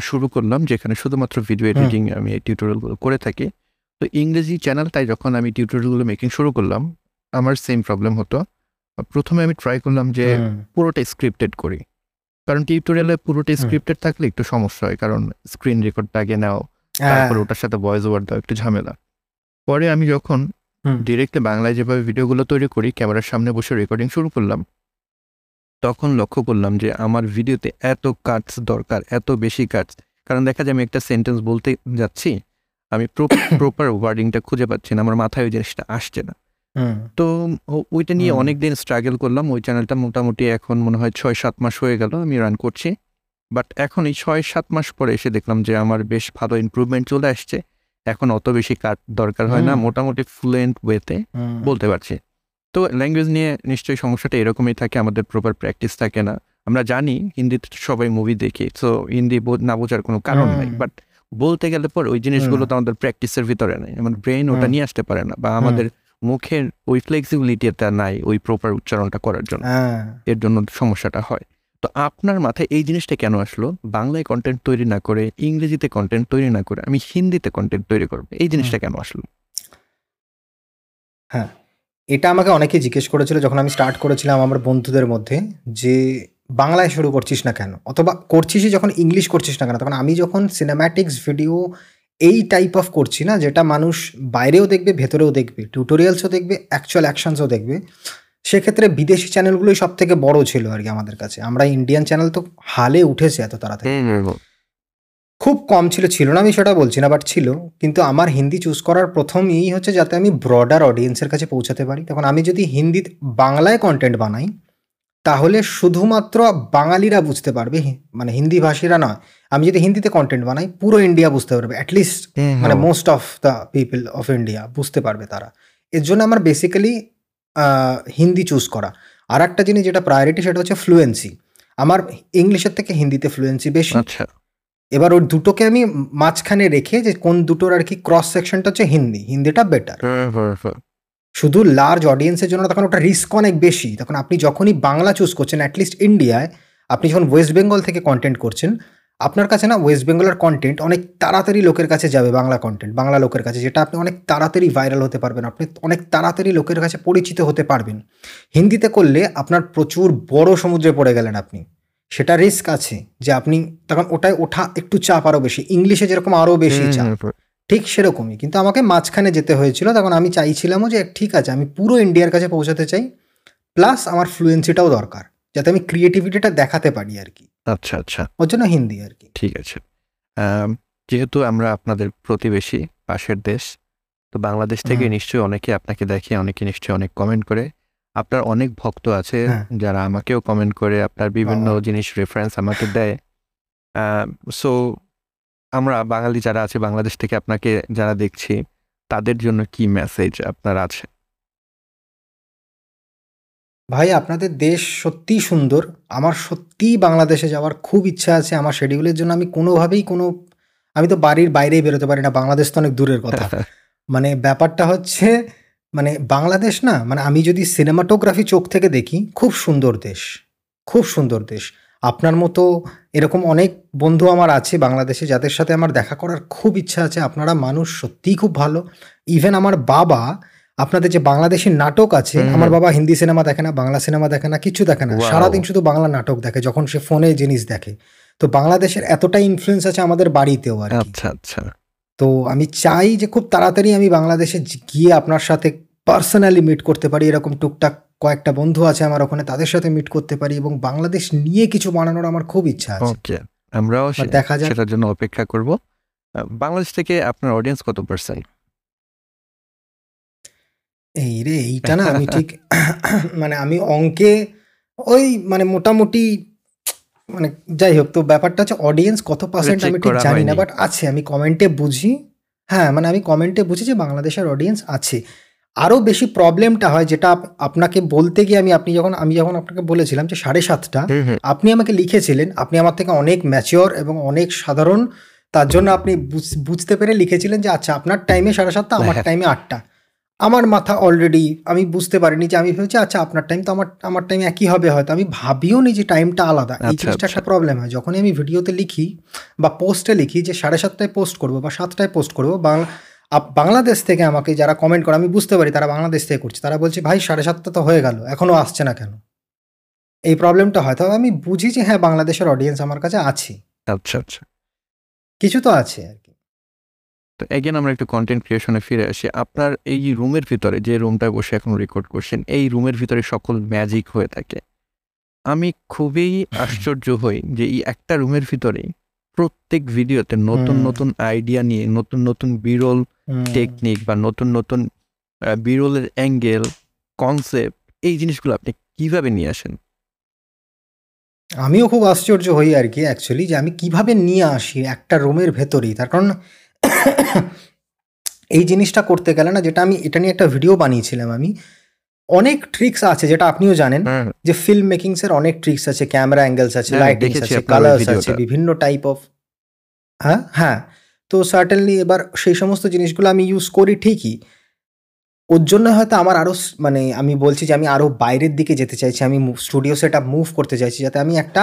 শুরু করলাম যেখানে শুধুমাত্র ভিডিও এডিটিং আমি টিউটোরিয়ালগুলো করে থাকি। তো ইংরেজি চ্যানেলটাই যখন আমি টিউটোরিয়ালগুলো মেকিং শুরু করলাম আমার সেম প্রবলেম হতো। প্রথমে আমি ট্রাই করলাম যে পুরোটা স্ক্রিপ্টেড করি। কারণ টিউটোরিয়ালে পুরোটা স্ক্রিপ্টেড থাকলে একটু সমস্যা হয় কারণ স্ক্রিন রেকর্ড আগে নাও তারপর ওটার সাথে ভয়েস ওভার দাও একটু ঝামেলা। পরে আমি যখন ডিরেক্টলি বাংলায় যেভাবে ভিডিওগুলো তৈরি করি ক্যামেরার সামনে বসে রেকর্ডিং শুরু করলাম তখন লক্ষ্য করলাম যে আমার ভিডিওতে এত কাটস দরকার এত বেশি কাটস কারণ দেখা যায় আমি একটা সেন্টেন্স বলতে যাচ্ছি আমি প্রপার ওয়ার্ডিংটা খুঁজে পাচ্ছি না আমার মাথায় ওই জিনিসটা আসছে না। তো ওইটা নিয়ে অনেক দিন স্ট্রাগল করলাম ওই চ্যানেলটা মোটামুটি এখন মনে হয় ছয় সাত মাস হয়ে গেল আমি রান করছি। বাট এখন এই ছয় সাত মাস পরে এসে দেখলাম যে আমার বেশ ভালো ইম্প্রুভমেন্ট চলে আসছে। এখন অত বেশি কাট দরকার হয় না মোটামুটি ফ্লুয়েন্ট ওয়েতে বলতে পারছি। তো ল্যাঙ্গুয়েজ নিয়ে নিশ্চয়ই সমস্যাটা এরকমই থাকে আমাদের প্রপার প্র্যাকটিস থাকে না। আমরা জানি হিন্দিতে সবাই মুভি দেখি তো হিন্দি না বোঝার কোনো কারণ নাই। বাট বলতে গেলে পর ওই জিনিসগুলো তো আমাদের প্র্যাকটিসের ভিতরে নেই। আমাদের ব্রেন ওটা নিয়ে আসতে পারে না বা আমাদের মুখের ওই ফ্লেক্সিবিলিটিটা নাই ওই প্রপার উচ্চারণটা করার জন্য। এর জন্য সমস্যাটা হয়। তো আপনার মাথায় এই জিনিসটা কেন আসলো? বাংলায় কন্টেন্ট তৈরি না করে ইংরেজিতে কন্টেন্ট তৈরি না করে আমি হিন্দিতে কন্টেন্ট তৈরি করব। এই জিনিসটা কেন আসলো? হ্যাঁ। এটা আমাকে অনেকে জিজ্ঞেস করেছিল যখন আমি স্টার্ট করেছিলাম আমার বন্ধুদের মধ্যে যে বাংলায় শুরু করছিস না কেন? অথবা করছিসই যখন ইংলিশ করছিস না কেন? তখন আমি যখন সিনেম্যাটিক্স ভিডিও এই টাইপ অফ করছি না, যেটা মানুষ বাইরেও দেখবে, ভেতরেও দেখবে টিউটোরিয়ালসও দেখবে অ্যাকচুয়াল অ্যাকশনসও দেখবে, সেক্ষেত্রে বিদেশি চ্যানেলগুলোই সব থেকে বড় ছিল আর কি আমাদের কাছে। আমরা ইন্ডিয়ান চ্যানেল তো হালে উঠেছে এত তাড়াতাড়ি। খুব কম ছিল ছিল না আমি সেটা বলছি না বাট ছিল। কিন্তু আমার হিন্দি চুজ করার প্রথম এই হচ্ছে যাতে আমি ব্রডার অডিয়েন্সের কাছে পৌঁছাতে পারি। তখন আমি যদি হিন্দি বাংলায় কন্টেন্ট বানাই তাহলে শুধুমাত্র বাঙালিরা বুঝতে পারবে মানে হিন্দি ভাষীরা নয় আমি যদি হিন্দিতে কন্টেন্ট বানাই পুরো ইন্ডিয়া বুঝতে পারবে অ্যাটলিস্ট মানে most of the people of India বুঝতে পারবে তারা। এর জন্য আমার বেসিক্যালি হিন্দি চুজ করা। আর একটা জিনিস যেটা প্রায়োরিটি সেটা হচ্ছে ফ্লুয়েন্সি আমার ইংলিশের থেকে হিন্দিতে ফ্লুয়েন্সি বেশি। আচ্ছা। এবার ওর দুটোকে আমি মাঝখানে রেখে যে কোন দুটোর আর কি ক্রস সেকশনটা হচ্ছে হিন্দি হিন্দিটা বেটার শুধু লার্জ অডিয়েন্সের জন্য তখন ওটা রিস্ক অনেক বেশি। তখন আপনি যখনই বাংলা চুজ করছেন অ্যাটলিস্ট ইন্ডিয়ায় আপনি যখন ওয়েস্ট বেঙ্গল থেকে কন্টেন্ট করছেন আপনার কাছে না ওয়েস্ট বেঙ্গলের কন্টেন্ট অনেক তাড়াতাড়ি লোকের কাছে যাবে বাংলা কন্টেন্ট বাংলা লোকের কাছে যেটা আপনি অনেক তাড়াতাড়ি ভাইরাল হতে পারবেন আপনি অনেক তাড়াতাড়ি লোকের কাছে পরিচিত হতে পারবেন। হিন্দিতে করলে আপনার প্রচুর বড় সমুদ্রে পড়ে গেলেন আপনি। সেটা রিস্ক আছে যে আপনি তখন ওটায় ওঠা একটু চাপ আরও বেশি। ইংলিশে যেরকম আরও বেশি চাপ ঠিক সেরকমই। কিন্তু আমাকে মাঝখানে যেতে হয়েছিল তখন আমি চাইছিলামও যে ঠিক আছে আমি পুরো ইন্ডিয়ার কাছে পৌঁছাতে চাই প্লাস আমার ফ্লুয়েন্সিটাও দরকার যাতে আমি ক্রিয়েটিভিটিটা দেখাতে পারি আর কি। আচ্ছা আচ্ছা। ওর জন্য হিন্দি আর কি। ঠিক আছে। যেহেতু আমরা আপনাদের প্রতিবেশী পাশের দেশ তো বাংলাদেশ থেকে নিশ্চয়ই অনেকে আপনাকে দেখে অনেকে নিশ্চয়ই অনেক কমেন্ট করে। আপনার অনেক ভক্ত আছে হ্যাঁ। যারা আমাকেও কমেন্ট করে আপনার বিভিন্ন জিনিস রেফারেন্স আমাকে দেয়। সো আমরা বাঙালি যারা আছে বাংলাদেশ থেকে আপনাকে যারা দেখছি তাদের জন্য কি মেসেজ আপনার আছে? ভাই আপনাদের দেশ সত্যিই সুন্দর। আমার সত্যিই বাংলাদেশে যাওয়ার খুব ইচ্ছা আছে। আমার শেডিউলের জন্য আমি কোনোভাবেই কোনো আমি তো বাড়ির বাইরেই বেরোতে পারি না। বাংলাদেশ তো অনেক দূরের কথা। মানে ব্যাপারটা হচ্ছে মানে বাংলাদেশ না মানে আমি যদি সিনেমাটোগ্রাফি চোখ থেকে দেখি খুব সুন্দর দেশ খুব সুন্দর দেশ। আপনার মতো এরকম অনেক বন্ধু আমার আছে বাংলাদেশে যাদের সাথে আমার দেখা করার খুব ইচ্ছা আছে। আপনারা মানুষ সত্যিই খুব ভালো। ইভেন আমার বাবা আপনাদের যে বাংলাদেশের নাটক আছে আমার বাবা হিন্দি সিনেমা দেখে না বাংলা সিনেমা দেখে না কিছু দেখে না। সারাদিন শুধু বাংলা নাটক দেখে যখন সে ফোনে জিনিস দেখে। তো বাংলাদেশের এতটা ইনফ্লুয়েন্স আছে আমাদের বাড়িতেও আর আচ্ছা আচ্ছা। তো আমি চাই যে খুব তাড়াতাড়ি আমি বাংলাদেশে গিয়ে আপনার সাথে পার্সোনালি মিট করতে পারি। এরকম টুকটাক কয়েকটা বন্ধু আছে আমার ওখানে তাদের সাথে মিট করতে পারি এবং বাংলাদেশ নিয়ে কিছু বানানোর আমার খুব ইচ্ছা আছে। ওকে আমরাও দেখা যায় সেটার জন্য অপেক্ষা করব। বাংলাদেশ থেকে আপনার অডিয়েন্স কত পার্সেন্ট এই রে এইটা না আমি ঠিক মানে আমি অঙ্কে ওই মানে মোটামুটি মানে যাই হোক তো ব্যাপারটা হচ্ছে অডিয়েন্স কত পার্সেন্ট আমি ঠিক জানি না বাট আছে আমি কমেন্টে বুঝি। হ্যাঁ মানে আমি কমেন্টে বুঝি যে বাংলাদেশের অডিয়েন্স আছে। আরও বেশি প্রবলেমটা হয় যেটা আপনাকে বলতে গিয়ে আমি আপনি যখন আমি যখন আপনাকে বলেছিলাম যে সাড়ে সাতটা আপনি আমাকে লিখেছিলেন আপনি আমার থেকে অনেক ম্যাচিওর এবং অনেক সাধারণ তার জন্য আপনি বুঝতে পেরে লিখেছিলেন যে আচ্ছা আপনার টাইমে সাড়ে সাতটা আমার টাইমে আটটা। আমার মাথা অলরেডি আমি বুঝতে পারিনি যে আমি ভেবেছি আচ্ছা আপনার টাইম তো আমার আমার টাইম একই হবে হয়তো। আমি ভাবিও নি যে টাইমটা আলাদা। এই আচ্ছা, জিনিসটা একটা প্রবলেম আচ্ছা। হয়। যখনই আমি ভিডিওতে লিখি বা পোস্টে লিখি যে সাড়ে সাতটায় পোস্ট করব বা সাতটায় পোস্ট করব বাংলা বাংলাদেশ থেকে আমাকে যারা কমেন্ট করে আমি বুঝতে পারি তারা বাংলাদেশ থেকে করছে। তারা বলছে ভাই সাড়ে সাতটা তো হয়ে গেল এখনও আসছে না কেন? এই প্রবলেমটা হয়। তবে আমি বুঝি যে হ্যাঁ বাংলাদেশের অডিয়েন্স আমার কাছে আছে। আচ্ছা আচ্ছা। কিছু তো আছে আর কি। তো এগেন আমরা একটু কন্টেন্ট ক্রিয়েশনে ফিরে আসি। আপনার এই রুমের ভিতরে যে রুমটায় বসে এখন রেকর্ড করছেন এই রুমের ভিতরে সকল ম্যাজিক হয়ে থাকে। আমি খুবই আশ্চর্য হই যে এই একটা রুমের ভিতরেই প্রত্যেক ভিডিওতে নতুন নতুন আইডিয়া নিয়ে নতুন নতুন বিরল টেকনিক বা নতুন নতুন বিরলের অ্যাঙ্গেল কনসেপ্ট এই জিনিসগুলো আপনি কীভাবে নিয়ে আসেন? আমিও খুব আশ্চর্য হই আর কি অ্যাকচুয়ালি যে আমি কীভাবে নিয়ে আসি একটা রুমের ভেতরেই। তার কারণ এই জিনিসটা করতে গেলে না যেটা আমি এটা নিয়ে একটা ভিডিও বানিয়েছিলাম আমি। অনেক ট্রিক্স আছে যেটা আপনিও জানেন যে ফিল্ম মেকিংস এর অনেক ট্রিক্স আছে ক্যামেরা অ্যাঙ্গেলস আছে লাইটিং আছে কালার্স আছে বিভিন্ন টাইপ অফ হ্যাঁ হ্যাঁ। তো সার্টেনলি এবার সেই সমস্ত জিনিসগুলো আমি ইউজ করি ঠিকই। ওর জন্য হয়তো আমার আরও মানে আমি বলছি যে আমি আরও বাইরের দিকে যেতে চাইছি আমি স্টুডিও সেট আপ মুভ করতে চাইছি যাতে আমি একটা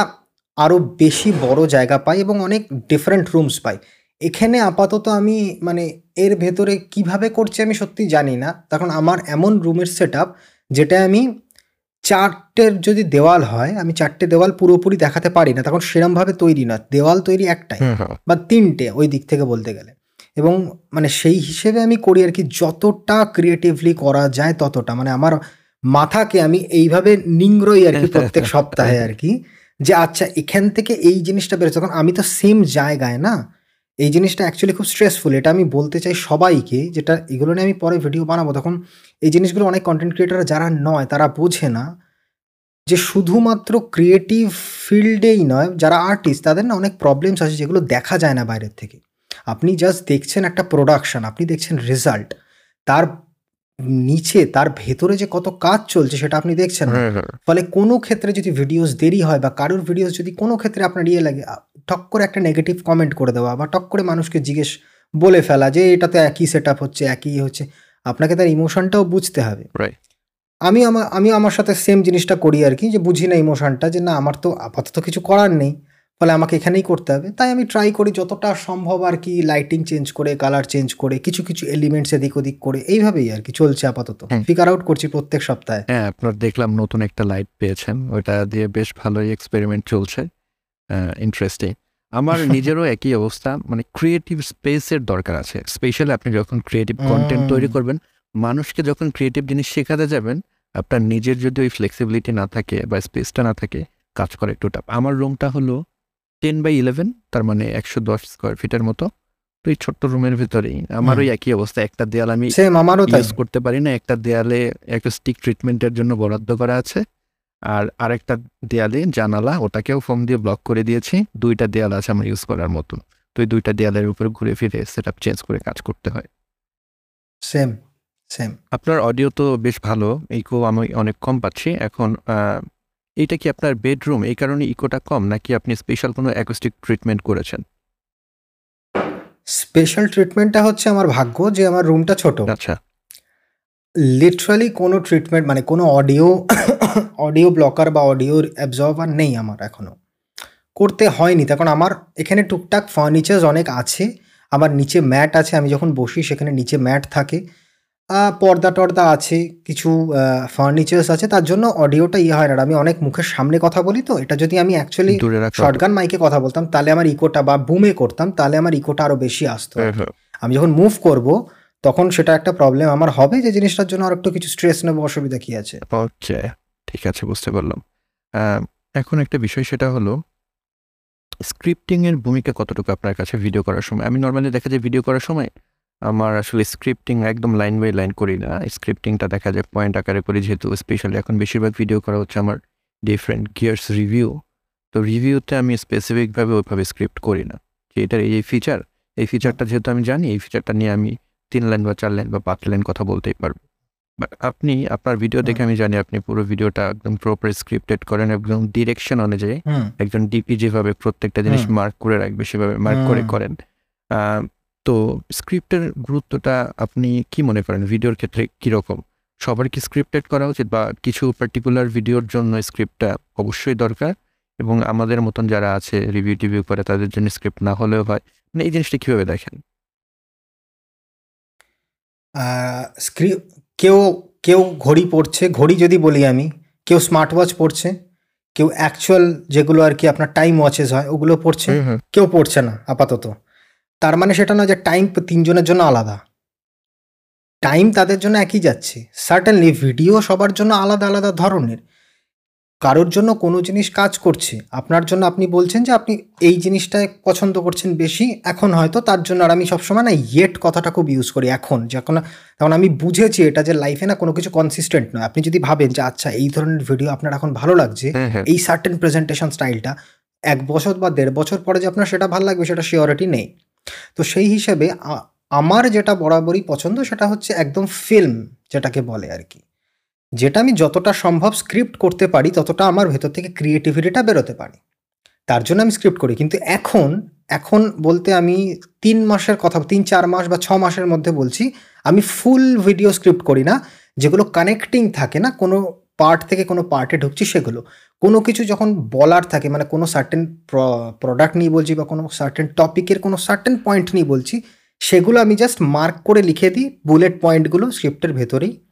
আরও বেশি বড় জায়গা পাই এবং অনেক ডিফারেন্ট রুমস পাই। এখানে আপাতত আমি মানে এর ভেতরে কীভাবে করছি আমি সত্যি জানি না। তখন আমার এমন রুমের সেট আপ যেটা আমি চারটের যদি দেওয়াল হয় আমি চারটে দেওয়াল পুরোপুরি দেখাতে পারি না তখন সেরমভাবে তৈরি না দেওয়াল তৈরি একটাই বা তিনটে ওই দিক থেকে বলতে গেলে। এবং মানে সেই হিসেবে আমি করি আর কি যতটা ক্রিয়েটিভলি করা যায় ততটা। মানে আমার মাথাকে আমি এইভাবে নিংড়ই আর কি প্রত্যেক সপ্তাহে আর কি যে আচ্ছা এখান থেকে এই জিনিসটা বেরোচ্ছে। তখন আমি তো সেম জায়গায় না এই জিনিসটা অ্যাকচুয়ালি খুব স্ট্রেসফুল এটা আমি বলতে চাই সবাইকে যেটা এগুলো নিয়ে আমি পরে ভিডিও বানাবো। তখন এই জিনিসগুলো অনেক কন্টেন্ট ক্রিয়েটার যারা নয় তারা বোঝে না যে শুধুমাত্র ক্রিয়েটিভ ফিল্ডেই নয় যারা আর্টিস্ট তাদের না অনেক প্রবলেমস আছে যেগুলো দেখা যায় না বাইরের থেকে। আপনি জাস্ট দেখছেন একটা প্রোডাকশন আপনি দেখছেন রেজাল্ট তার নিচে তার ভেতরে যে কত কাজ চলছে সেটা আপনি দেখছেন হ্যাঁ, হ্যাঁ। ফলে কোনো ক্ষেত্রে যদি ভিডিওস দেরি হয় বা কারোর ভিডিওস যদি কোনো ক্ষেত্রে আপনার ইয়ে লাগে টক করে একটা নেগেটিভ কমেন্ট করে দেওয়া বা টক করে মানুষকে জিজ্ঞেস বলে ফেলা যে এটাতে একই সেট হচ্ছে একই হচ্ছে আপনাকে তার ইমোশনটাও বুঝতে হবে. আমি আমার আমি আমার সাথে সেম জিনিসটা করি আর কি যে বুঝি না ইমোশনটা যে না আমার তো আপাতত কিছু করার নেই ফলে আমাকে এখানেই করতে হবে। তাই আমি ট্রাই করি যতটা সম্ভব আর কি লাইটিং চেঞ্জ করে কালার চেঞ্জ করে কিছু কিছু এলিমেন্টস এদিক ওদিক করে এইভাবেই আর কি চলছে আপাতত। ফিগার আউট করছি প্রত্যেক সপ্তাহে। হ্যাঁ আপনার দেখলাম নতুন একটা লাইট পেয়েছেন ওটা দিয়ে বেশ ভালোই এক্সপেরিমেন্ট চলছে। ইন্টারেস্টিং আমার নিজেরও একই অবস্থা মানে ক্রিয়েটিভ স্পেসের দরকার আছে। স্পেশালি আপনি যখন ক্রিয়েটিভ কন্টেন্ট তৈরি করবেন মানুষকে যখন ক্রিয়েটিভ জিনিস শেখাতে যাবেন আপনার নিজের যদি ওই ফ্লেক্সিবিলিটি না থাকে বা স্পেসটা না থাকে কাজ করে একটু টাপ আমার রুমটা হলো টেন বাই ইলেভেন তার মানে একশো দশ স্কোয়ার ফিটের মতো। তো এই ছোট্ট রুমের ভিতরেই। আমার ওই একই অবস্থা একটা দেয়াল আমি ইউজ করতে পারি না একটা দেয়ালে একটা স্টিক ট্রিটমেন্টের জন্য বরাদ্দ করা আছে। আর আরেকটা দেয়ালে জানালা ওটাকেও ফোম দিয়ে ব্লক করে দিয়েছি। দুইটা দেয়াল আছে আমার ইউজ করার মতো তো এই দুইটা দেয়ালের উপরে ঘুরে ফিরে সেট আপ চেঞ্জ করে কাজ করতে হয়। সেম সেম আপনার অডিও তো বেশ ভালো ইকো আমি অনেক কম পাচ্ছি। এখন এইটা কি আপনার বেডরুম এই কারণে ইকোটা কম নাকি আপনি স্পেশাল কোনো অ্যাকোস্টিক ট্রিটমেন্ট করেছেন? স্পেশাল ট্রিটমেন্টটা হচ্ছে আমার ভাগ্য যে আমার রুমটা ছোট। আচ্ছা। লিটারালি কোনো ট্রিটমেন্ট মানে কোনো অডিও অডিও ব্লকার বা অডিও অ্যাবজর্ভার নেই আমার এখনও করতে হয়নি তখন আমার এখানে টুকটাক ফার্নিচার্স অনেক আছে আমার নিচে ম্যাট আছে আমি যখন বসি সেখানে নিচে ম্যাট থাকে। পর্দা টর্দা আছে কিছু ফার্নিচার্স আছে তার জন্য অডিওটা ইয়ে হয় না। আমি অনেক মুখের সামনে কথা বলি তো এটা যদি আমি অ্যাকচুয়ালি শর্টগান মাইকে কথা বলতাম তাহলে আমার ইকোটা বা বুমে করতাম তাহলে আমার ইকোটা আরও বেশি আসতো। হ্যাঁ, হ্যাঁ। আমি যখন মুভ করব তখন সেটা একটা প্রবলেম আমার হবে যে জিনিসটার জন্য আর একটু কিছু স্ট্রেস নেব, অসুবিধা কি আছে? ওকে ঠিক আছে, বুঝতে পারলাম। এখন একটা বিষয় সেটা হলো স্ক্রিপ্টিং এর ভূমিকা কতটুকু আপনার কাছে ভিডিও করার সময়? আমি নর্মালি দেখা যায় ভিডিও করার সময় আমার আসলে স্ক্রিপ্টিং একদম লাইন বাই লাইন করি না। স্ক্রিপ্টিংটা দেখা যায় পয়েন্ট আকারে করি, যেহেতু স্পেশালি এখন বেশিরভাগ ভিডিও করা হচ্ছে আমার ডিফারেন্ট গিয়ার্স রিভিউ তো রিভিউতে আমি স্পেসিফিকভাবে ওইভাবে স্ক্রিপ্ট করি না। যে এটার এই ফিচার এই ফিচারটা যেহেতু আমি জানি, এই ফিচারটা নিয়ে আমি তিন লাইন বা চার লাইন বা পাঁচ লাইন কথা বলতেই পারব। বাট আপনি আপনার ভিডিও দেখে আমি জানি আপনি পুরো ভিডিওটা একদম প্রপার স্ক্রিপ্টেড করেন একদম ডিরেকশন অনুযায়ী একজন ডিপি যেভাবে প্রত্যেকটা জিনিস মার্ক করে রাখবে সেভাবে মার্ক করে করেন। তো স্ক্রিপ্টের গুরুত্বটা আপনি কি মনে করেন? ভিডিওর ক্ষেত্রে কীরকম সবার কি স্ক্রিপ্টেড করা উচিত বা কিছু পার্টিকুলার ভিডিওর জন্য স্ক্রিপ্টটা অবশ্যই দরকার? এবং আমাদের মতন যারা আছে রিভিউ টিভিউ করে তাদের জন্য স্ক্রিপ্ট না হলেও হয়। মানে এই জিনিসটা কীভাবে দেখেন? স্ক্রিপ কেউ কেউ ঘড়ি পড়ছে ঘড়ি যদি বলি আমি কেউ স্মার্ট ওয়াচ পড়ছে কেউ অ্যাকচুয়াল যেগুলো আর কি আপনার টাইম ওয়াচেস হয় ওগুলো পড়ছে কেউ পড়ছে না আপাতত। তার মানে সেটা না যে টাইম তিনজনের জন্য আলাদা। টাইম তাদের জন্য একই যাচ্ছে। সার্টেনলি ভিডিও সবার জন্য আলাদা আলাদা ধরনের। কারোর জন্য কোনো জিনিস কাজ করছে। আপনার জন্য আপনি বলছেন যে আপনি এই জিনিসটায় পছন্দ করছেন বেশি এখন হয়তো তার জন্য আর আমি সবসময় না ইয়েট কথাটা খুব ইউজ করি এখন। যখন তখন আমি বুঝেছি এটা যে লাইফে না কোনো কিছু কনসিস্টেন্ট নয়। আপনি যদি ভাবেন যে আচ্ছা এই ধরনের ভিডিও আপনার এখন ভালো লাগছে হ্যাঁ হ্যাঁ। এই সার্টেন প্রেজেন্টেশন স্টাইলটা এক বছর বা দেড় বছর পরে যে আপনার সেটা ভালো লাগবে সেটা শিওরিটি নেই। তো সেই হিসেবে আমার যেটা বরাবরই পছন্দ সেটা হচ্ছে একদম ফিল্ম যেটাকে বলে আর কি। যেটা আমি যতটা সম্ভব স্ক্রিপ্ট করতে পারি, ততটা আমার ভেতর থেকে ক্রিয়েটিভিটিটা বেরোতে পারি। তার জন্য আমি স্ক্রিপ্ট করি। কিন্তু এখন এখন বলতে আমি তিন মাসের কথা, তিন, চার মাস বা ছ মাসের মধ্যে বলছি, আমি ফুল ভিডিও স্ক্রিপ্ট করি না। যেগুলো কানেক্টিং থাকে না, কোনো পার্ট থেকে কোনো পার্টে ঢুকছি সেগুলো। কোনো কিছু যখন বলার থাকে মানে কোনো সার্টেন প্রোডাক্ট নিয়ে বলছি বা কোনো সার্টেন টপিকের কোনো সার্টেন পয়েন্ট নিয়ে বলছি, সেগুলো আমি জাস্ট মার্ক করে লিখে দিই বুলেট পয়েন্টগুলো স্ক্রিপ্টের ভেতরেই।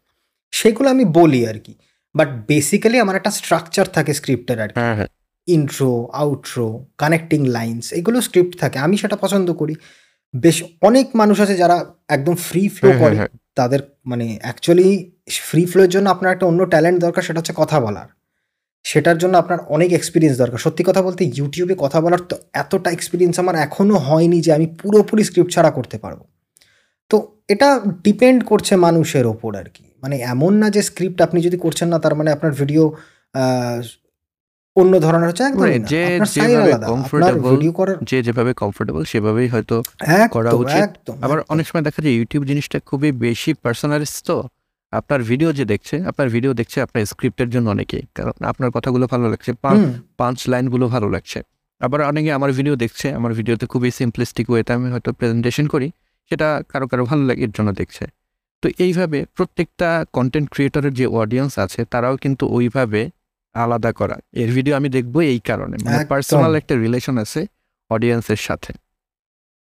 সেগুলো আমি বলি আর কি। বাট বেসিক্যালি আমার একটা স্ট্রাকচার থাকে স্ক্রিপ্টের আর কি। হ্যাঁ হ্যাঁ। ইন্ট্রো আউট্রো কানেক্টিং লাইন্স এগুলো স্ক্রিপ্ট থাকে। আমি সেটা পছন্দ করি। বেশ অনেক মানুষ আছে যারা একদম ফ্রি ফ্লো হ্যাঁ, করে। হ্যাঁ, তাদের মানে অ্যাকচুয়ালি ফ্রি ফ্লোর জন্য আপনার একটা অন্য ট্যালেন্ট দরকার সেটা হচ্ছে কথা বলার। সেটার জন্য আপনার অনেক এক্সপিরিয়েন্স দরকার। সত্যি কথা বলতে ইউটিউবে কথা বলার তো এতটা এক্সপিরিয়েন্স আমার এখনও হয়নি যে আমি পুরোপুরি স্ক্রিপ্ট ছাড়া করতে পারব। তো এটা ডিপেন্ড করছে মানুষের ওপর আর কি। মানে এমন না যে স্ক্রিপ্ট আপনি যদি করছেন না তার মানে আপনার ভিডিও অন্য ধরনের হচ্ছে একদম যে যেভাবে যে যেভাবে কমফোর্টেবল সেভাবেই হয়তো করা উচিত। আবার অনেক সময় দেখা যায় ইউটিউব জিনিসটা খুবই বেশি পার্সোনালিস্ট তো। আপনার ভিডিও যে দেখছে আপনার ভিডিও দেখছে আপনার স্ক্রিপ্টের জন্য অনেকেই কারণ আপনার কথাগুলো ভালো লাগছে পাঁচ লাইনগুলো ভালো লাগছে। আবার অনেকে আমার ভিডিও দেখছে আমার ভিডিওতে খুবই সিম্পলিস্টিক ওয়েতে আমি হয়তো প্রেজেন্টেশন করি সেটা কারও কারও ভালো লাগে এর জন্য দেখছে। তো এইভাবে প্রত্যেকটা কন্টেন্ট ক্রিয়েটরের যে অডিয়েন্স আছে তারাও কিন্তু ওইভাবে আলাদা করা। এর ভিডিও আমি দেখব এই কারণে মানে পার্সোনাল একটা রিলেশন আছে অডিয়েন্সের সাথে।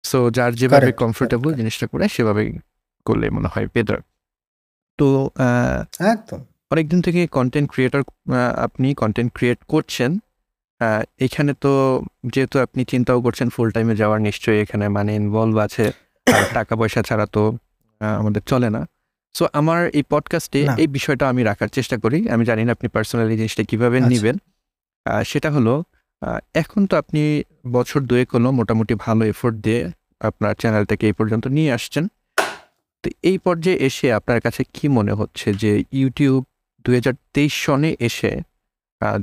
সো যার যেভাবে কমফোর্টেবল জিনিসটা করে সেভাবে করলে মনে হয় বেটার তো একদম। অনেকদিন থেকে কন্টেন্ট ক্রিয়েটর আপনি কন্টেন্ট ক্রিয়েট করছেন এখানে তো যেহেতু আপনি চিন্তাও করছেন ফুল টাইমে যাওয়ার নিশ্চয়ই এখানে মানে ইনভলভ আছে আর টাকা পয়সা ছাড়া তো আমাদের চলে না। সো আমার এই পডকাস্টে এই বিষয়টা আমি রাখার চেষ্টা করি। আমি জানি না আপনি পার্সোনালি জিনিসটা কীভাবে আচ্ছা। নেবেন। সেটা হলো এখন তো আপনি বছর দুয়েক হলো মোটামুটি ভালো এফোর্ট দিয়ে আপনার চ্যানেলটাকে এই পর্যন্ত নিয়ে আসছেন। তো এই পর্যায়ে এসে আপনার কাছে কি মনে হচ্ছে যে ইউটিউব দুই হাজার তেইশ সনে এসে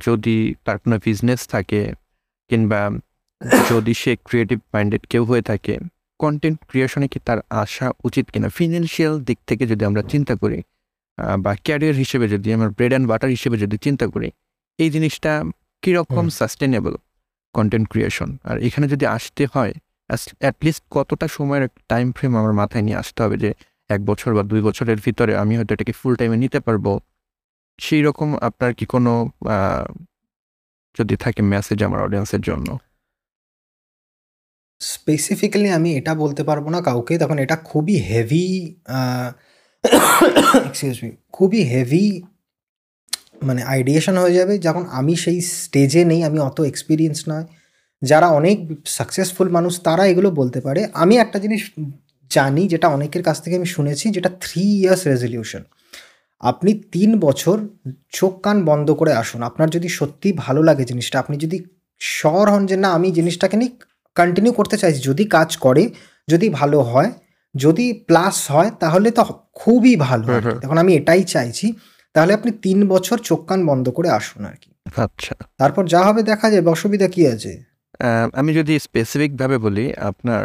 যদি তার কোনো বিজনেস থাকে কিংবা যদি সে ক্রিয়েটিভ মাইন্ডেড কেউ হয়ে থাকে কন্টেন্ট ক্রিয়েশনে কি তার আসা উচিত কিনা? ফিনান্সিয়াল দিক থেকে যদি আমরা চিন্তা করি বা ক্যারিয়ার হিসেবে যদি আমার ব্রেড অ্যান্ড বাটার হিসেবে যদি চিন্তা করি এই জিনিসটা কীরকম সাস্টেনেবল কন্টেন্ট ক্রিয়েশন আর এখানে যদি আসতে হয় অ্যাটলিস্ট কতটা সময়ের টাইম ফ্রেম আমার মাথায় নিয়ে আসতে হবে যে এক বছর বা দুই বছরের ভিতরে আমি হয়তো এটাকে ফুল টাইমে নিতে পারব? সেই রকম আপনার কি কোনো যদি থাকে মেসেজ আমার অডিয়েন্সের জন্য? স্পেসিফিক্যালি আমি এটা বলতে পারব না কাউকে। তখন এটা খুবই হেভি এক্সকিউজ মি খুবই হেভি মানে আইডিয়েশন হয়ে যাবে। যখন আমি সেই স্টেজে নেই, আমি অত এক্সপিরিয়েন্স নয়। যারা অনেক সাকসেসফুল মানুষ, তারা এগুলো বলতে পারে। আমি একটা জিনিস জানি, যেটা অনেকের কাছ থেকে আমি শুনেছি, যেটা থ্রি ইয়ার্স রেজলিউশন আপনি তিন বছর চোখ কান বন্ধ করে আসুন। আপনার যদি সত্যি ভালো লাগে জিনিসটা, আপনি যদি শর হন যে না, আমি জিনিসটাকে নিয়ে কন্টিনিউ করতে চাইছি যদি কাজ করে যদি ভালো হয় যদি প্লাস হয় তাহলে তো খুবই ভালো। তখন আমি এটাই চাইছি তাহলে আপনি তিন বছর চোখ কান বন্ধ করে আসুন আর কি। আচ্ছা। তারপর যা হবে দেখা যাবে অসুবিধা কি আছে? আমি যদি স্পেসিফিকভাবে বলি আপনার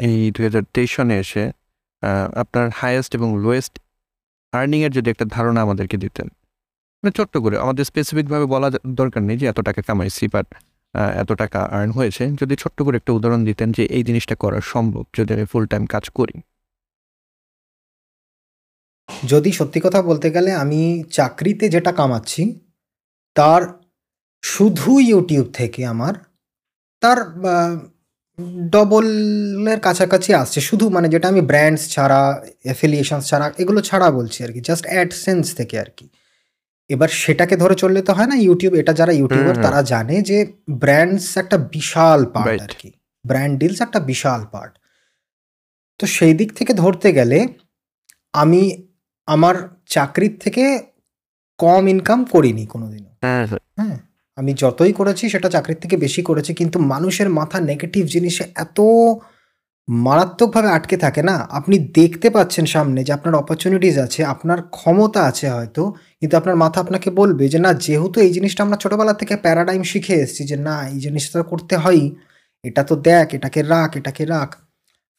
এই দুই হাজার তেইশ সনে এসে আপনার হায়েস্ট এবং লোয়েস্ট আর্নিংয়ের যদি একটা ধারণা আমাদেরকে দিতেন। মানে ছোট্ট করে আমাদের স্পেসিফিকভাবে বলা দরকার নেই যে এত টাকা কামাইছি বাট এত টাকা আর্ন হয়েছে, যদি ছোট্ট করে একটা উদাহরণ দিতেন যে এই জিনিসটা করা সম্ভব যদি আমি ফুল টাইম কাজ করি। যদি সত্যি কথা বলতে গেলে আমি চাকরিতে যেটা কামাচ্ছি, তার শুধু ইউটিউব থেকে আমার, তার ডবলের কাছাকাছি আসছে। শুধু মানে যেটা আমি ব্র্যান্ডস ছাড়া অ্যাফিলিয়েশনস ছাড়া, এগুলো ছাড়া বলছি আর কি জাস্ট অ্যাডসেন্স থেকে আর কি। এবার সেটাকে ধরে চললে তো হয় না ইউটিউব এটা যারা ইউটিউবার তারা জানে যে ব্র্যান্ডস একটা বিশাল পার্ট আর কি ব্র্যান্ড ডিলস একটা বিশাল পার্ট তো সেই দিক থেকে ধরতে গেলে আমি আমার চাকরির থেকে কম ইনকাম করিনি কোনোদিনও। হ্যাঁ হ্যাঁ আমি যতই করেছি সেটা চাকরির থেকে বেশি করেছি কিন্তু মানুষের মাথা নেগেটিভ জিনিসে এত মারাত্মকভাবে আটকে থাকে না? আপনি দেখতে পাচ্ছেন সামনে যে আপনার অপরচুনিটিস আছে, আপনার ক্ষমতা আছে হয়তো, কিন্তু আপনার মাথা আপনাকে বলবে যে, না, যেহেতু এই জিনিসটা আমরা ছোটোবেলা থেকে প্যারাডাইম শিখে এসেছি যে, না, এই জিনিসটা করতে হয়ই। এটা তো দেখ, এটাকে রাখ এটাকে রাখ।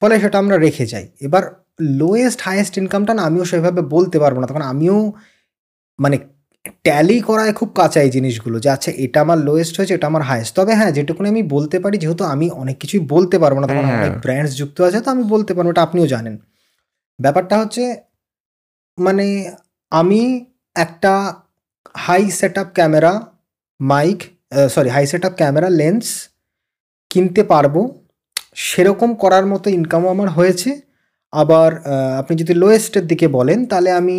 ফলে সেটা আমরা রেখে যাই। এবার লোয়েস্ট হায়েস্ট ইনকামটা না, আমিও সেভাবে বলতে পারব না। তখন আমিও মানে ট্যালি করায় খুব কাঁচা এই জিনিসগুলো যে আচ্ছা এটা আমার লোয়েস্ট হয়েছে এটা আমার হায়েস্ট তবে হ্যাঁ যেটুকুনি আমি বলতে পারি যেহেতু আমি অনেক কিছুই বলতে পারব না তখন হ্যাঁ। অনেক ব্র্যান্ডস যুক্ত আছে তো আমি বলতে পারব এটা আপনিও জানেন। ব্যাপারটা হচ্ছে মানে আমি একটা high set up camera mic sorry high set up camera lens কিনতে পারব। সেরকম করার মতো ইনকামও আমার হয়েছে। আবার আপনি যদি লোয়েস্টের দিকে বলেন তাহলে আমি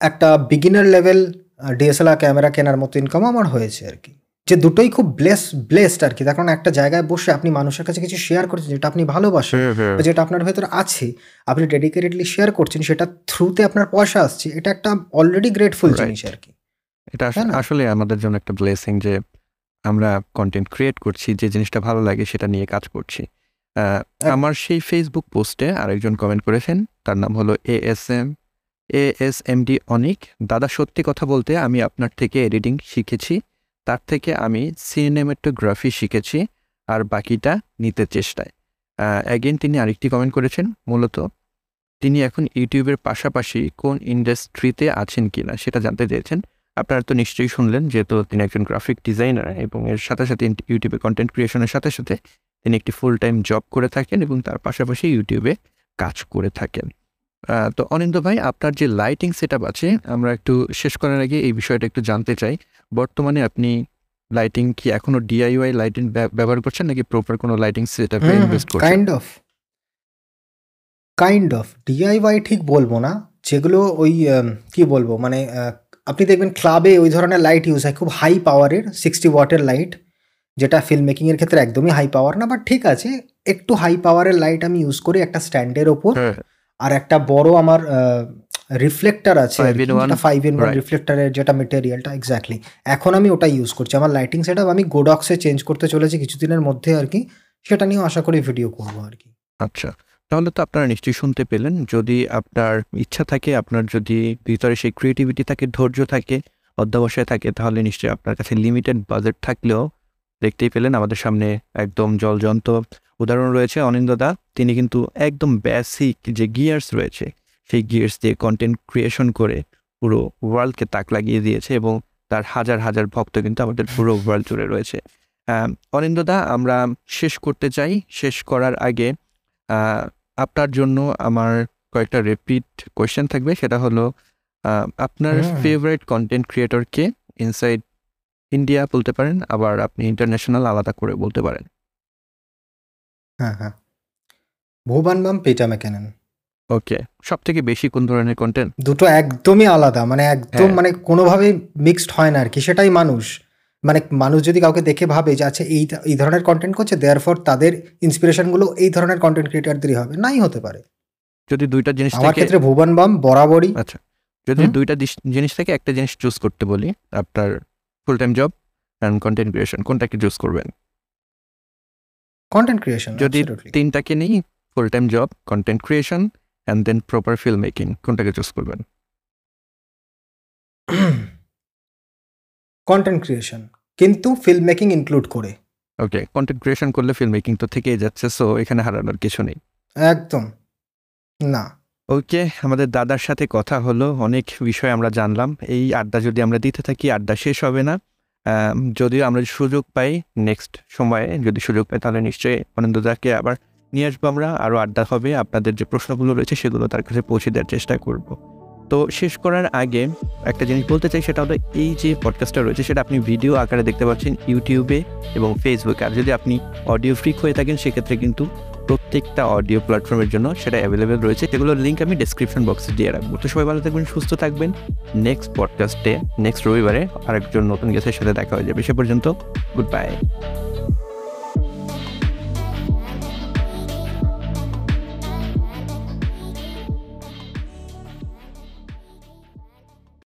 একটা বিগিনার লেভেল ডিএসএলআর ক্যামেরা কেনার মতো ইনকাম আমার হয়েছে আর কি। যে দুটোই খুব ব্লেস ব্লেসড আর কি। তার কারণ একটা জায়গায় বসে আপনি মানুষের কাছে কিছু শেয়ার করছেন যেটা আপনি ভালোবাসেন যেটা আপনার ভেতর আছে আপনি ডেডিকেটেডলি শেয়ার করছেন সেটা থ্রুতে আপনার পয়সা আসছে এটা একটা অলরেডি গ্রেটফুল. জিনিস আর কি। এটা? আসলে আমাদের জন্য একটা ব্লেসিং যে আমরা কন্টেন্ট ক্রিয়েট করছি যে জিনিসটা ভালো লাগে সেটা নিয়ে কাজ করছি। আমার সেই ফেসবুক পোস্টে আরেকজন কমেন্ট করেছেন তার নাম হলো A S M A S M D Anik. দাদা, সত্যি কথা বলতে আমি আপনার থেকে এডিটিং শিখেছি। তার থেকে আমি সিনেমেটোগ্রাফি শিখেছি আর বাকিটা নিতে চেষ্টায়। অ্যাগেন তিনি আরেকটি কমেন্ট করেছেন, মূলত তিনি এখন ইউটিউবের পাশাপাশি কোন ইন্ডাস্ট্রিতে আছেন কিনা সেটা জানতে চেয়েছেন। আপনারা তো নিশ্চয়ই শুনলেন, যেহেতু তিনি একজন গ্রাফিক ডিজাইনার এবং এর সাথে সাথে ইউটিউবে কন্টেন্ট ক্রিয়েশনের সাথে সাথে তিনি একটি ফুল টাইম জব করে থাকেন এবং তার পাশাপাশি ইউটিউবে কাজ করে থাকেন। তো অনিন্দ ভাই আপনার যে লাইটিং সেট আছে আমরা একটু শেষ করার আগে এই বিষয়টা একটু জানতে চাই। বর্তমানে আপনি লাইটিং কি এখনও ডিআইওয়াই লাইটিং ব্যবহার করছেন নাকি প্রপার কোনো লাইটিং সেট আপে ইনভেস্ট করছেন? Kind of kind of DIY ঠিক বলব না। যেগুলো ওই কি বলব মানে আপনি দেখবেন ক্লাবে ওই ধরনের লাইট ইউজ হয় খুব হাই পাওয়ারের সিক্সটি ওয়াটের লাইট যেটা ফিল্ম মেকিংয়ের ক্ষেত্রে একদমই হাই পাওয়ার না বাট ঠিক আছে একটু হাই পাওয়ারের লাইট আমি ইউজ করি একটা স্ট্যান্ডের ওপর। হ্যাঁ। আর একটা বড় আমার রিফ্লেক্টার আছে ফাইভ ইন ওয়ান রিফ্লেক্টারের যেটা মেটেরিয়ালটা এক্স্যাক্টলি এখন আমি ওটা ইউজ করছি। আমার লাইটিং সেট আমি গোডক্সে চেঞ্জ করতে চলেছি কিছুদিনের মধ্যে আর কি। সেটা নিয়েও আশা করি ভিডিও করব আর কি। আচ্ছা তাহলে তো আপনারা নিশ্চয়ই শুনতে পেলেন। যদি আপনার ইচ্ছা থাকে আপনার যদি ভিতরে সেই ক্রিয়েটিভিটি থাকে ধৈর্য থাকে অধ্যাবসায় থাকে তাহলে নিশ্চয়ই আপনার কাছে লিমিটেড বাজেট থাকলেও দেখতেই পেলেন। আমাদের সামনে একদম জলজন্ত উদাহরণ রয়েছে অনিন্দদা তিনি কিন্তু একদম বেসিক যে গিয়ার্স রয়েছে সেই গিয়ার্স দিয়ে কন্টেন্ট ক্রিয়েশন করে পুরো ওয়ার্ল্ডকে তাক লাগিয়ে দিয়েছে এবং তার হাজার হাজার ভক্ত কিন্তু আমাদের পুরো ওয়ার্ল্ড জুড়ে রয়েছে। অনিন্দদা আমরা শেষ করতে চাই। শেষ করার আগে আপনার জন্য আমার কয়েকটা রিপিট কোয়েশ্চেন থাকবে। সেটা হলো আপনার। ফেভারিট কন্টেন্ট ক্রিয়েটর কে? ইনসাইড ইন্ডিয়া বলতে পারেন আবার আপনি ইন্টারন্যাশনাল আলাদা করে বলতে পারেন। হ্যাঁ হ্যাঁ। ভুবান বাম পেটা মেকেনেন। ওকে। সব থেকে বেশি কোন ধরনের কন্টেন্ট দুটো একদমই আলাদা মানে একদম হ্যাঁ। মানে কোনোভাবেই মিক্সড হয় না আর কি সেটাই মানুষ। মানে মানুষ যদি কাউকে দেখে ভাবে যে আচ্ছা এই এই ধরনের কন্টেন্ট করছে দেয়ার ফর তাদের ইন্সপিরেশনগুলো এই ধরনের কন্টেন্ট ক্রিয়েটারদেরই হবে। নাই হতে পারে। যদি দুইটা জিনিস আমার থেকে ক্ষেত্রে ভুবন বাম বরাবরই। আচ্ছা। যদি হুম। দুইটা দিস- জিনিস থেকে একটা জিনিস চুজ করতে বলি আপনার full time job and content creation কোনটাকে চুজ করবেন? কন্টেন্ট ক্রিয়েশন যদি তিনটাকে নেই full time job content creation and then proper filmmaking কোনটাকে চুজ করবেন? কন্টেন্ট ক্রিয়েশন কিন্তু ফিল্ম মেকিং ইনক্লুড করে। ওকে কন্টেন্ট ক্রিয়েশন করলে ফিল্ম মেকিং তো থেকেই যাচ্ছে সো এখানে হারানোর কিছু নেই। একদম না। ওকে আমাদের দাদার সাথে কথা হলো অনেক বিষয় আমরা জানলাম। এই আড্ডা যদি আমরা দিতে থাকি আড্ডা শেষ হবে না। যদিও আমরা সুযোগ পাই নেক্সট সময়ে, যদি সুযোগ পাই, তাহলে নিশ্চয়ই আনন্দদাকে আবার নিয়ে আসব আমরা। আরও আড্ডা হবে, আপনাদের যে প্রশ্নগুলো রয়েছে সেগুলো তার কাছে পৌঁছে দেওয়ার চেষ্টা করব। তো শেষ করার আগে একটা জিনিস বলতে চাই, সেটা হলো এই যে পডকাস্টটা রয়েছে, সেটা আপনি ভিডিও আকারে দেখতে পাচ্ছেন ইউটিউবে এবং ফেসবুকে আর যদি আপনি অডিও ফ্রিক হয়ে থাকেন, সেক্ষেত্রে কিন্তু প্রত্যেকটা অডিও প্ল্যাটফর্মের জন্য সেটা অ্যাভেলেবেল রয়েছে। সেগুলোর লিঙ্ক আমি ডিসক্রিপশন বক্সে দিয়ে রাখব। তো সবাই ভালো থাকবেন, সুস্থ থাকবেন। নেক্সট পডকাস্টে নেক্সট রবিবারে আরেকজন নতুন গেস্টের সাথে দেখা হয়ে যাবে। সে পর্যন্ত গুড বাই